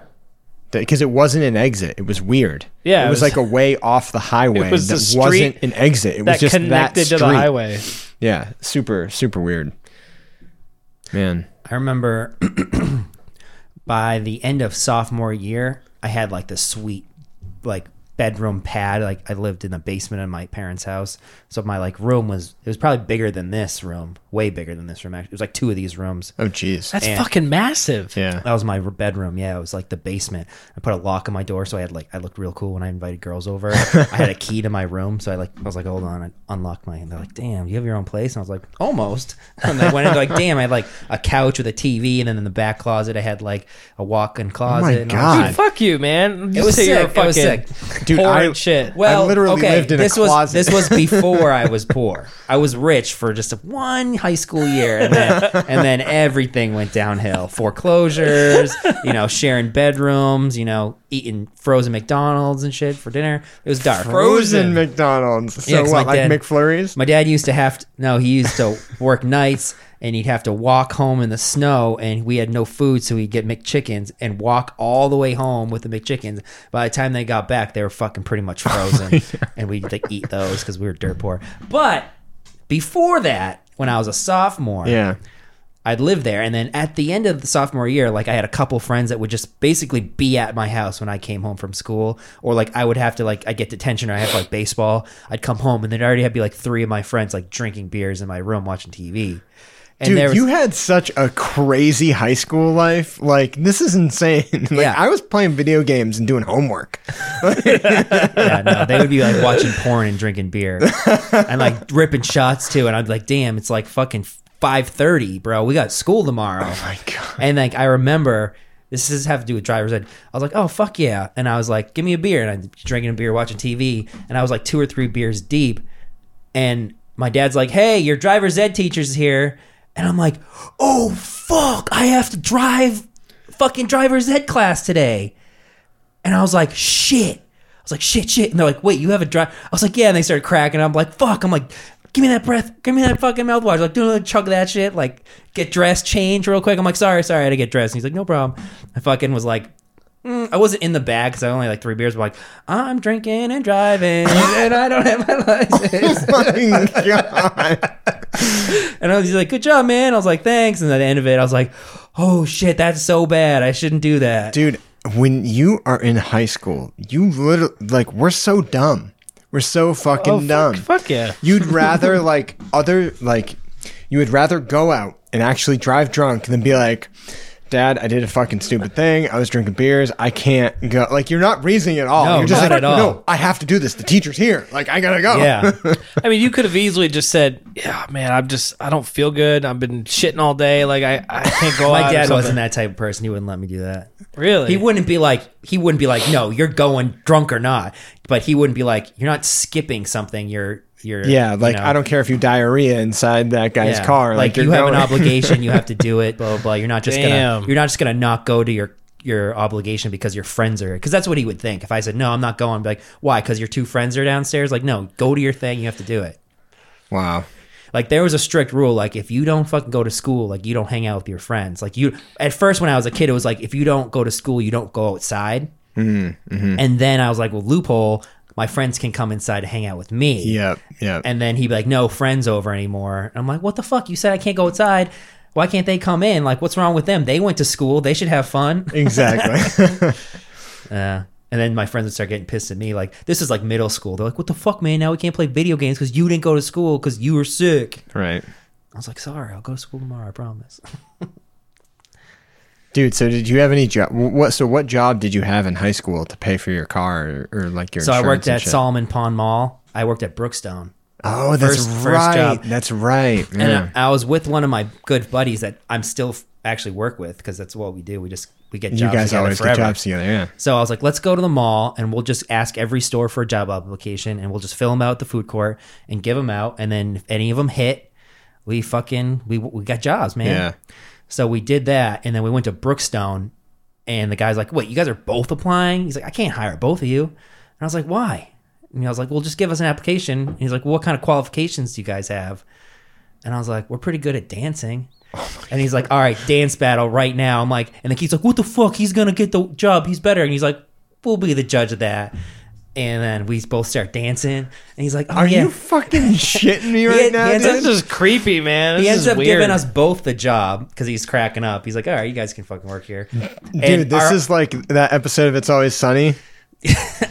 Because it wasn't an exit. It was weird. Yeah, It, it was, was- like a way off the highway. It was the that street wasn't an exit. It was that just connected that street. to the highway. Yeah. Super. Super weird. Man. I remember by the end of sophomore year, I had like the sweet like bedroom pad. Like I lived in the basement of my parents' house, so my like room was it was probably bigger than this room, way bigger than this room. Actually, it was like two of these rooms. Oh jeez. That's And- fucking massive. Yeah. That was my bedroom. Yeah, it was like the basement. I put a lock on my door, so I had like I looked real cool when I invited girls over. I had a key to my room, so I like I was like, hold on, I unlocked my. And they're like, damn, you have your own place. And I was like, almost. And they went into like, damn, I had like a couch with a TV, and then in the back closet, I had like a walk-in oh closet. and all God. that Dude, fuck you, man. You It was say sick. you're a It was sick. Dude, poor I- and shit. Well, literally okay, lived in a this was closet. this was before I was poor. I was rich for just one high school year, and then and then everything went downhill. Foreclosures, you know, sharing bedrooms, you know, eating frozen McDonald's and shit for dinner. It was dark. Frozen McDonald's. So Yeah, what? Like dad- McFlurries? My dad used to have to, no, he used to work nights and he'd have to walk home in the snow and we had no food. So he'd get McChickens and walk all the way home with the McChickens. By the time they got back, they were fucking pretty much frozen and we'd like, eat those because we were dirt poor. But before that, when I was a sophomore, yeah. I'd live there. And then at the end of the sophomore year, like I had a couple friends that would just basically be at my house when I came home from school. Or like I would have to like I get detention or I have like baseball. I'd come home and there'd already have be like three of my friends like drinking beers in my room watching TV. And Dude, was, you had such a crazy high school life. Like, this is insane. like, Yeah. I was playing video games and doing homework. yeah, no, they would be like watching porn and drinking beer and like ripping shots too. And I'd be like, damn, it's like fucking five thirty, bro. We got school tomorrow. Oh my God. And like I remember this is have to do with driver's ed. I was like, oh fuck yeah. And I was like, give me a beer. And I'm drinking a beer, watching TV. And I was like two or three beers deep. And my dad's like, hey, your driver's ed teacher's here. And I'm like, oh fuck, I have to drive fucking driver's ed class today. And I was like, shit. I was like, shit, shit. And they're like, wait, you have a drive? I was like, yeah. And they started cracking. I'm like, fuck. I'm like, give me that breath. Give me that fucking mouthwash. Like, do a chug of that shit. Like, get dressed, change real quick. I'm like, sorry, sorry. I had to get dressed. And he's like, no problem. I fucking was like, mm, I wasn't in the bag because I only had like three beers. But like, I'm drinking and driving, and I don't have my license. My God. and I was like, "Good job, man." I was like, "Thanks." And at the end of it, I was like, "Oh shit, that's so bad. I shouldn't do that." Dude, when you are in high school, you literally like we're so dumb. We're so fucking Oh, dumb. fuck, fuck yeah. You'd rather like other like you would rather go out and actually drive drunk than be like, Dad, I did a fucking stupid thing. I was drinking beers. I can't go. Like you're not reasoning at all. No, you're just not like, at all. no, I have to do this. The teacher's here. Like I gotta go. Yeah, I mean, you could have easily just said, "Yeah, man, I'm just, I don't feel good. I've been shitting all day. Like, I, I can't go out." my or dad something." wasn't that type of person. He wouldn't let me do that. Really? He wouldn't be like, he wouldn't be like, "No, you're going drunk or not." But he wouldn't be like, "You're not skipping something. You're, you're." Yeah, you like know, I don't care if you diarrhea inside that guy's yeah. car. Like, Like, you have an obligation. You have to do it. Blah blah. blah. You're not just Damn. gonna. You're not just gonna not go to your your obligation because your friends are because that's what he would think if i said no i'm not going I'd be like why because your two friends are downstairs like no go to your thing you have to do it Wow. like there was a strict rule like if you don't fucking go to school like you don't hang out with your friends like you at first when i was a kid it was like if you don't go to school you don't go outside Mm-hmm, and then i was like well loophole my friends can come inside and hang out with me Yep. Yep. and then he'd be like no friends over anymore and i'm like what the fuck you said i can't go outside why can't they come in like what's wrong with them they went to school they should have fun exactly. uh, and then my friends would start getting pissed at me like this is like middle school they're like what the fuck man now we can't play video games because you didn't go to school because you were sick right. I was like, sorry, I'll go to school tomorrow. I promise. Dude, so did you have any job? What? So what job did you have in high school to pay for your car or, or like your? So I worked at? Solomon Pond Mall. I worked at Brookstone. Oh, that's first- first right. job. That's right. And I, I was with one of my good buddies that I'm still actually work with because that's what we do. We just we get jobs. you guys always forever. get jobs together. Yeah. So I was like, let's go to the mall and we'll just ask every store for a job application and we'll just fill them out at the food court and give them out. And then if any of them hit, we fucking we we got jobs, man. Yeah. So we did that, and then we went to Brookstone, and the guy's like, "Wait, you guys are both applying?" He's like, "I can't hire both of you." And I was like, "Why?" And I was like, "Well, just give us an application." And he's like, well, "What kind of qualifications do you guys have?" And I was like, "We're pretty good at dancing." and he's like, "All right, dance battle right now." I'm like, and the kid's like, "What the fuck? He's gonna get the job. He's better." And he's like, "We'll be the judge of that." And then we both start dancing, and he's like, "Oh Are yeah." you fucking shitting me right had- now, he had dude? This is creepy, man. This he ends is up weird. giving us both the job because he's cracking up. He's like, "All right, you guys can fucking work here." Dude, and this our- is like that episode of It's Always Sunny.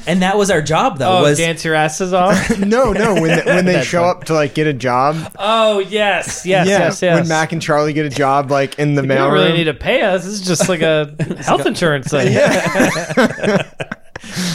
and that was our job though. Oh, was dance your asses off. No, no, when when they show fine. up to like get a job. oh yes, yes, yeah, yes, yes. when Mac and Charlie get a job like in the you mail don't really need to pay us. This is just like a health insurance thing.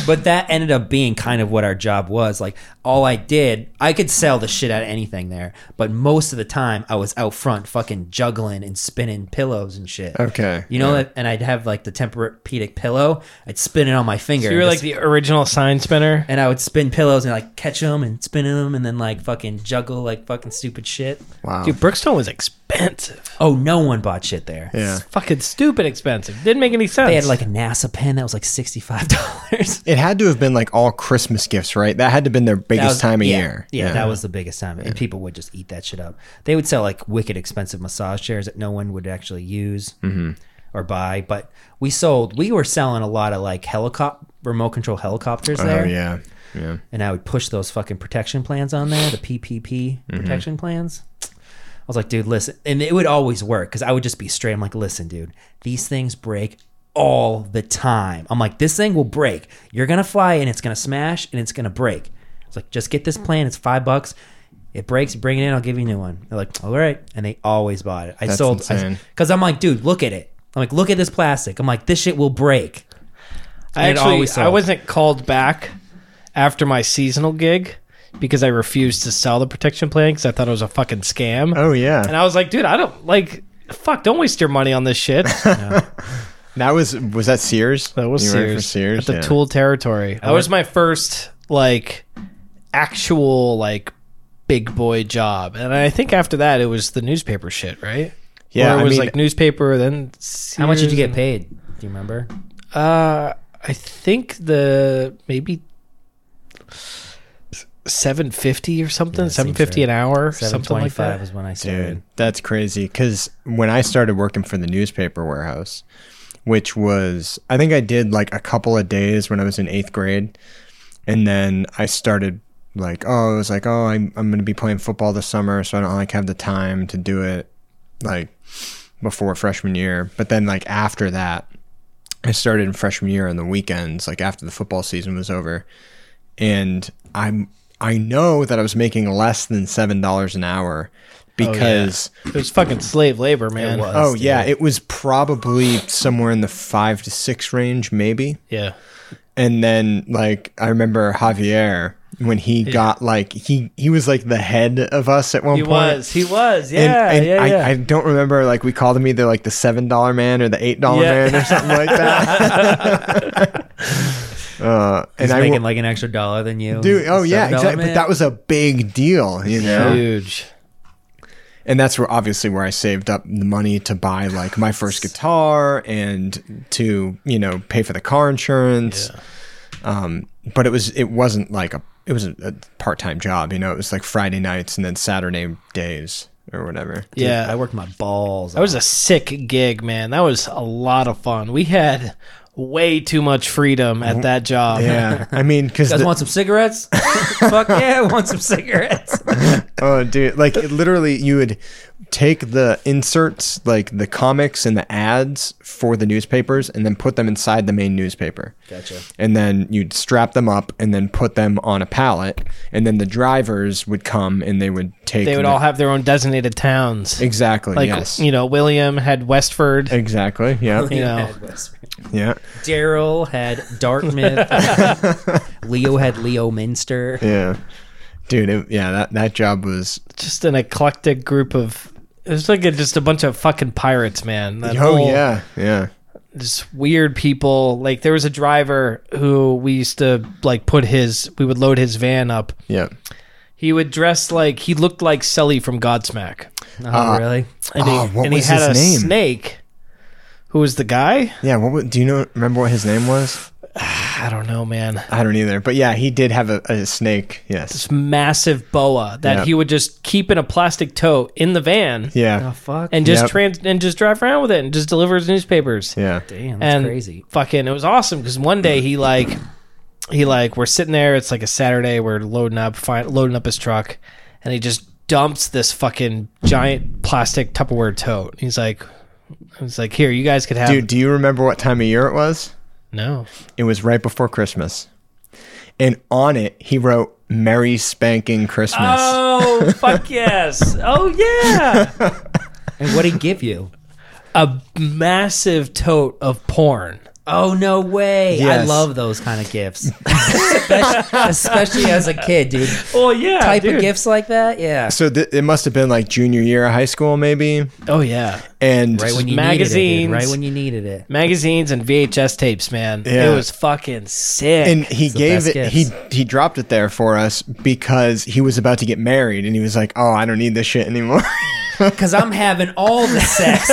But that ended up being kind of what our job was. Like all I did, I could sell the shit out of anything there, but most of the time I was out front fucking juggling and spinning pillows and shit. Okay, You know yeah. and I'd have like the Tempur-Pedic pillow. I'd spin it on my finger. So you were like just- the original sign spinner. and I would spin pillows and like catch them and spin them and then like fucking juggle like fucking stupid shit. Wow. Dude, Brookstone was expensive. Oh, no one bought shit there. yeah. It's fucking stupid expensive. Didn't make any sense. They had like a NASA pen that was like sixty five dollars. It had to have been like all Christmas gifts, right? That had to have been their biggest time of yeah, year. Yeah, that was the biggest time, and people would just eat that shit up. They would sell like wicked expensive massage chairs that no one would actually use Mm-hmm. or buy. But we sold, we were selling a lot of like helicopter remote control helicopters Oh there, yeah, yeah. and I would push those fucking protection plans on there, the PPP Mm-hmm. protection plans. I was like, dude, listen, and it would always work because I would just be straight. I'm like, listen, dude, these things break all the time. I'm like, this thing will break. You're gonna fly and it's gonna smash and it's gonna break. It's like, just get this mm. plane. It's five bucks. It breaks, bring it in. I'll give you a new one. They're like, all right, and they always bought it. I That's sold insane. because I'm like, dude, look at it. I'm like, look at this plastic. I'm like, this shit will break. I And it actually always I sold. wasn't called back after my seasonal gig because I refused to sell the protection plan because I thought it was a fucking scam. Oh yeah. And I was like, dude, I don't like. Fuck! Don't waste your money on this shit. That was was that Sears? That was You Sears, for Sears at the yeah. Tool territory. That was my first like actual like big boy job, and I think after that it was the newspaper shit, right? Yeah, or it I was mean- like newspaper. Then How much did you get paid? Do you remember? Uh, I think the maybe seven fifty or something, Yeah, seven fifty right. an hour, something like that. Was when I started. Dude, that's crazy. Because when I started working for the newspaper warehouse, which was I think I did like a couple of days when I was in eighth grade, and then I started like oh I was like oh I'm I'm gonna be playing football this summer, so I don't like have the time to do it like before freshman year. But then like after that, I started in freshman year on the weekends, like after the football season was over, and I'm I know that I was making less than seven dollars an hour oh, because It was fucking slave labor, man. was. oh, dude. yeah, it was probably somewhere in the five to six range, maybe. Yeah. And then like I remember Javier when he got like he he was like the head of us at one point. He point. was. He was. And, Yeah. and yeah. I, yeah. I don't remember like we called him either like the seven dollar man or the eight dollar Yeah. man or something like that. uh, He's and I making will- like an extra dollar than you. dude, oh yeah, exactly. But that was a big deal, you know. Huge. and that's where obviously where I saved up the money to buy like my first guitar and to you know pay for the car insurance. Um, but it was it wasn't like a it was a, a part time job. You know, it was like Friday nights and then Saturday days or whatever. Dude, Yeah. I worked my balls. That was a sick gig, man. That was a lot of fun. We had way too much freedom at mm-hmm. that job. Yeah, I mean, because You guys want some cigarettes? Fuck yeah, I want some cigarettes. oh dude, like it literally, you would take the inserts, like the comics and the ads for the newspapers, and then put them inside the main newspaper. Gotcha. and then you'd strap them up and then put them on a pallet and then the drivers would come and they would take They would the- all have their own designated towns. exactly Like, yes you know, William had Westford. exactly yeah You know. yeah Daryl had Dartmouth. Leo had Leominster. yeah dude it, yeah that that job was Just an eclectic group of. It was like a, just a bunch of fucking pirates, man. That oh whole- yeah yeah just weird people. Like there was a driver who we used to like put his. We would load his van up. yeah He would dress like he looked like Sully from Godsmack, Oh, really? Uh, and he, Oh, what and he was had his a name? snake. Who was the guy? yeah what do you know remember what his name was I don't know, man. i don't either but yeah he did have a, a snake yes This massive boa that Yeah. he would just keep in a plastic tote in the van yeah Oh, fuck. and just Yep. trans and just drive around with it and just deliver his newspapers. yeah Damn, that's and crazy. fucking it was awesome because one day he like he like we're sitting there it's like a saturday we're loading up fi- loading up his truck and he just dumps this fucking giant plastic tupperware tote he's like he's like here you guys could have dude do you remember what time of year it was no It was right before Christmas. And on it, he wrote Merry Spanking Christmas. oh fuck yes oh yeah And what'd he give you? a massive tote of porn Oh no way! I love those kind of gifts, especially, especially as a kid, dude. oh yeah Type dude. of gifts like that, yeah. So th- it must have been like junior year of high school, maybe. oh yeah And Right when you Magazines. needed it, right when you needed it. magazines and vhs tapes man Yeah. it was fucking sick and he the gave best it. He he dropped it there for us because he was about to get married, and he was like, "Oh, I don't need this shit anymore." Because I'm having all the sex,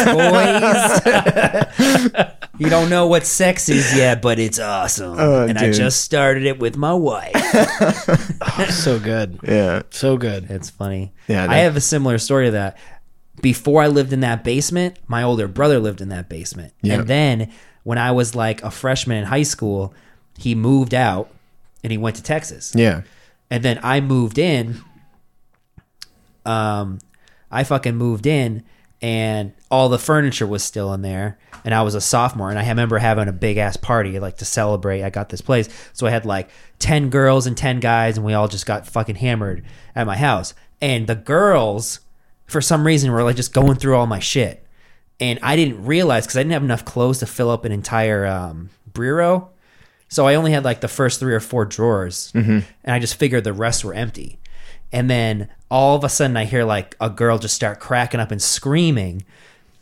boys. You don't know what sex is yet, but it's awesome. Oh, and I dude. just started it with my wife. so good yeah, so good It's funny. Yeah, I that- have a similar story to that. Before I lived in that basement, my older brother lived in that basement. Yeah. And then when I was like a freshman in high school, he moved out and he went to Texas. yeah, And then I moved in. Um, I fucking moved in, and all the furniture was still in there. And I was a sophomore, and I remember having a big ass party like to celebrate. I got this place, so I had like ten girls and ten guys, and we all just got fucking hammered at my house. And the girls, for some reason, were like just going through all my shit, and I didn't realize because I didn't have enough clothes to fill up an entire um, bureau. So I only had like the first three or four drawers, and I just figured the rest were empty. And then all of a sudden, I hear like a girl just start cracking up and screaming.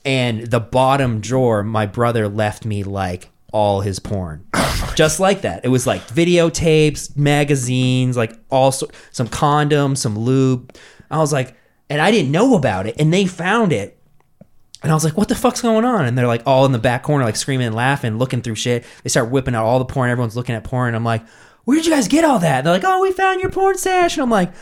And the bottom drawer, my brother left me like all his porn, oh just like that. It was like videotapes, magazines, like all so- some condoms, some lube. I was like, and I didn't know about it, and they found it. And I was like, what the fuck's going on? And they're like all in the back corner, like screaming and laughing, looking through shit. They start whipping out all the porn. Everyone's looking at porn. I'm like, where did you guys get all that? they're like, oh, we found your porn stash. And I'm like,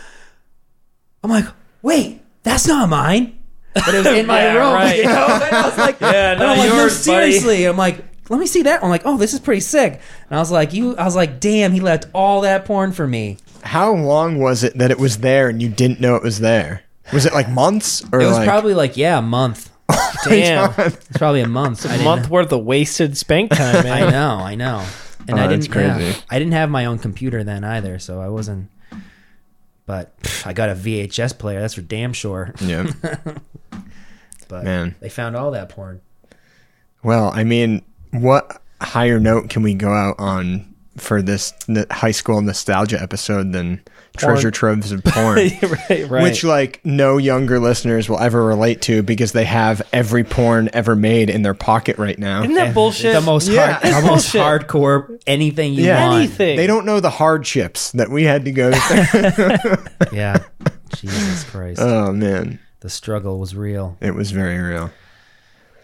I'm like, wait, that's not mine. But it was in my Yeah, room. right. You know? And I was like, Yeah, and I'm not like, no, yours, buddy. seriously. I'm like, let me see that. I'm like, oh, this is pretty sick. And I was like, you. I was like, damn, he left all that porn for me. How long was it that it was there and you didn't know it was there? Was it like months or It was like probably like yeah, a month. Oh damn, It's probably a month. I a didn't month worth of wasted spank time, I man. know, I know. And Oh, I that's didn't. yeah, crazy. I didn't have my own computer then either, so I wasn't. But pff, I got a VHS player. That's for damn sure. Yeah. But Man. they found all that porn. Well, I mean, what higher note can we go out on for this high school nostalgia episode than treasure troves of porn? right, right. Which, like, no younger listeners will ever relate to because they have every porn ever made in their pocket right now. Isn't that bullshit? The most Yeah. hard, the most hardcore anything you Yeah. want. Anything. They don't know the hardships that we had to go through. Yeah. Jesus Christ. oh, man. the struggle was real. It was very real.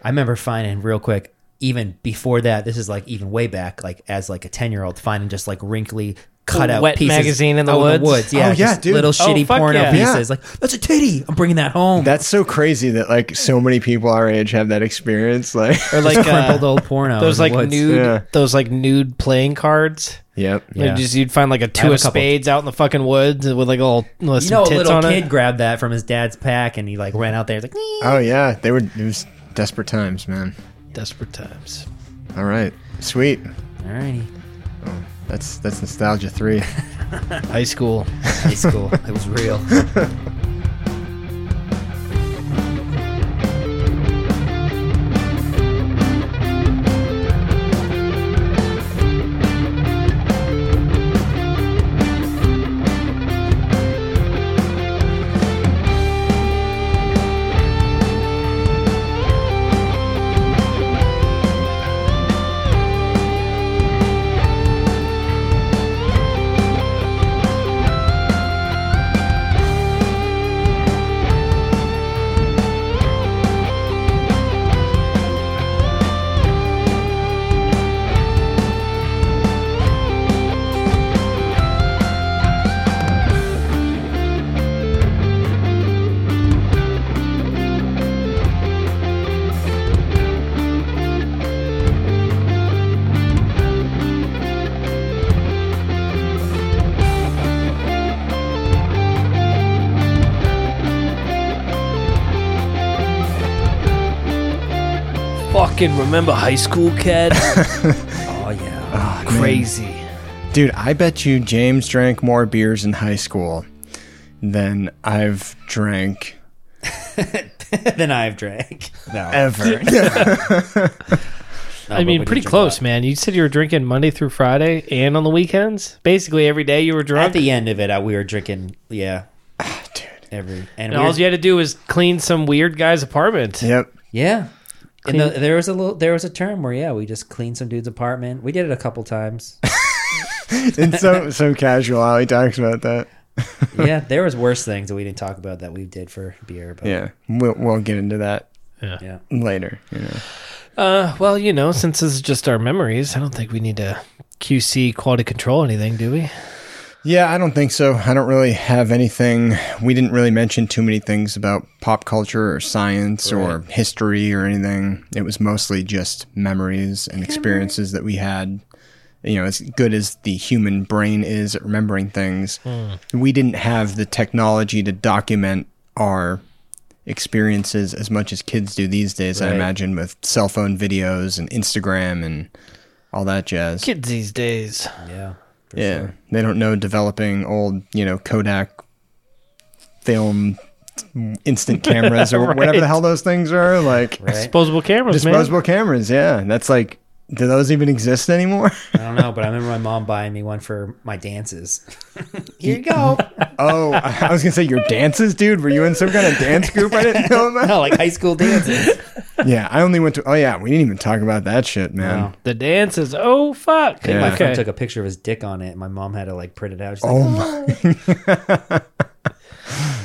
I remember finding real quick, even before that, this is like even way back, like as like a ten year old, finding just like wrinkly cut out wet pieces magazine in the out woods? woods. Yeah, Oh, yeah, just dude. little Oh, shitty fuck porno yeah. pieces. Like that's a titty. I'm bringing that home. That's so crazy that, like, so many people our age have that experience. Like, or like crumpled uh, old porno. those in the like woods. nude, Yeah. those like nude playing cards. yep. Yeah. Just you'd find like a two have a of couple. spades out in the fucking woods with like a little with You some know, a tits little on kid it. grabbed that from his dad's pack and he like ran out there. He's like, "Nee." Oh, yeah. They were, it was desperate times, man. Desperate times. All right. Sweet. alrighty, That's that's nostalgia three. High school. high school. it was real. Fucking remember high school, kid? Oh yeah. Ah, Crazy. Dude, I bet you James drank more beers in high school than I've drank then I've drank. No, ever. No, I mean, pretty close, a man. You said you were drinking Monday through Friday and on the weekends. Basically, every day you were drunk. At the end of it, I, we were drinking. Yeah, ah, Dude. every and, and we all were- you had to do was clean some weird guy's apartment. Yep. Yeah. And Clean- the, there was a little, there was a term where yeah, we just cleaned some dude's apartment. We did it a couple times. It's so so casual how he talks about that. yeah, there was worse things that we didn't talk about that we did for beer. But Yeah. We'll we'll get into that yeah. later. You know. Uh, well, you know, since this is just our memories, I don't think we need to QC quality control anything, do we? Yeah, I don't think so. I don't really have anything. We didn't really mention too many things about pop culture or science or history or anything. It was mostly just memories and experiences that we had. You know, as good as the human brain is at remembering things, hmm. we didn't have the technology to document our experiences as much as kids do these days, I imagine, with cell phone videos and Instagram and all that jazz. Kids these days. Yeah. For Yeah, sure. they don't know developing old, you know, Kodak film instant cameras or whatever the hell those things are. Like Right. Disposable cameras, man. disposable cameras. Yeah, and that's like, do those even exist anymore? I don't know, but I remember my mom buying me one for my dances. Here you go. oh, I was gonna say your dances, dude. Were you in some kind of dance group I didn't know about? no, like high school dances. Yeah, I only went to. Oh yeah, we didn't even talk about that shit, man. No. The dances. Oh fuck. Yeah. My Okay. friend took a picture of his dick on it. and My mom had to like print it out. She's Oh like, my.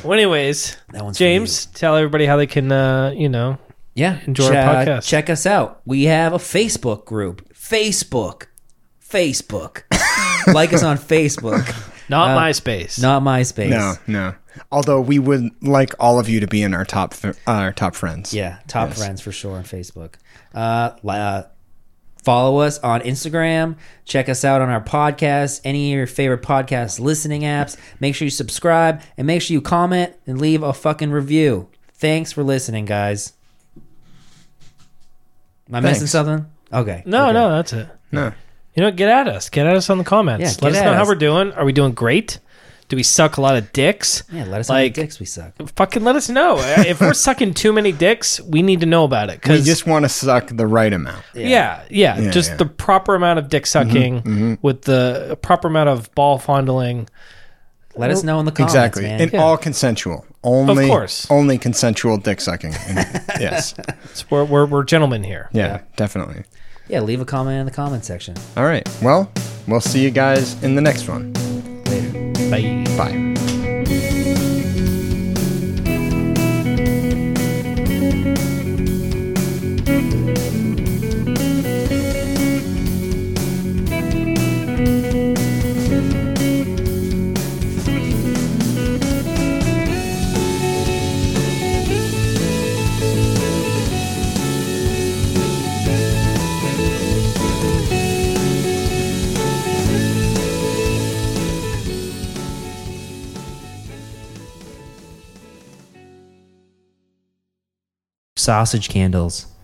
Well, anyways, that one's James, tell everybody how they can, uh, you know, Yeah, Enjoy our podcast. Check us out. We have a Facebook group. Facebook, Facebook. like us on Facebook, not Uh, MySpace. not MySpace. No, no. Although we would like all of you to be in our top, uh, our top friends. Yeah, top Yes. friends for sure on Facebook. Uh, uh, Follow us on Instagram. Check us out on our podcast, any of your favorite podcast listening apps. Make sure you subscribe and make sure you comment and leave a fucking review. Thanks for listening, guys. Am I missing something? Okay. No, Okay. no, that's it. No. You know, get at us. Get at us on the comments. Yeah, Let us at know how we're doing. Are we doing great? Do we suck a lot of dicks? Yeah, let us know how Like- dicks we suck. Fucking let us know. Uh, if we're sucking too many dicks, we need to know about it. Cause, We just want to suck the right amount. yeah, yeah, Yeah, just yeah. the proper amount of dick sucking mm-hmm, mm-hmm. with the proper amount of ball fondling. Let us know in the comments, Exactly. man. And Yeah. all consensual. Only, of course. Only consensual dick sucking. Yes. It's, we're, we're we're gentlemen here. Yeah, definitely. Yeah, leave a comment in the comment section. All right. Well, we'll see you guys in the next one. Later. Bye. Bye. Sausage candles.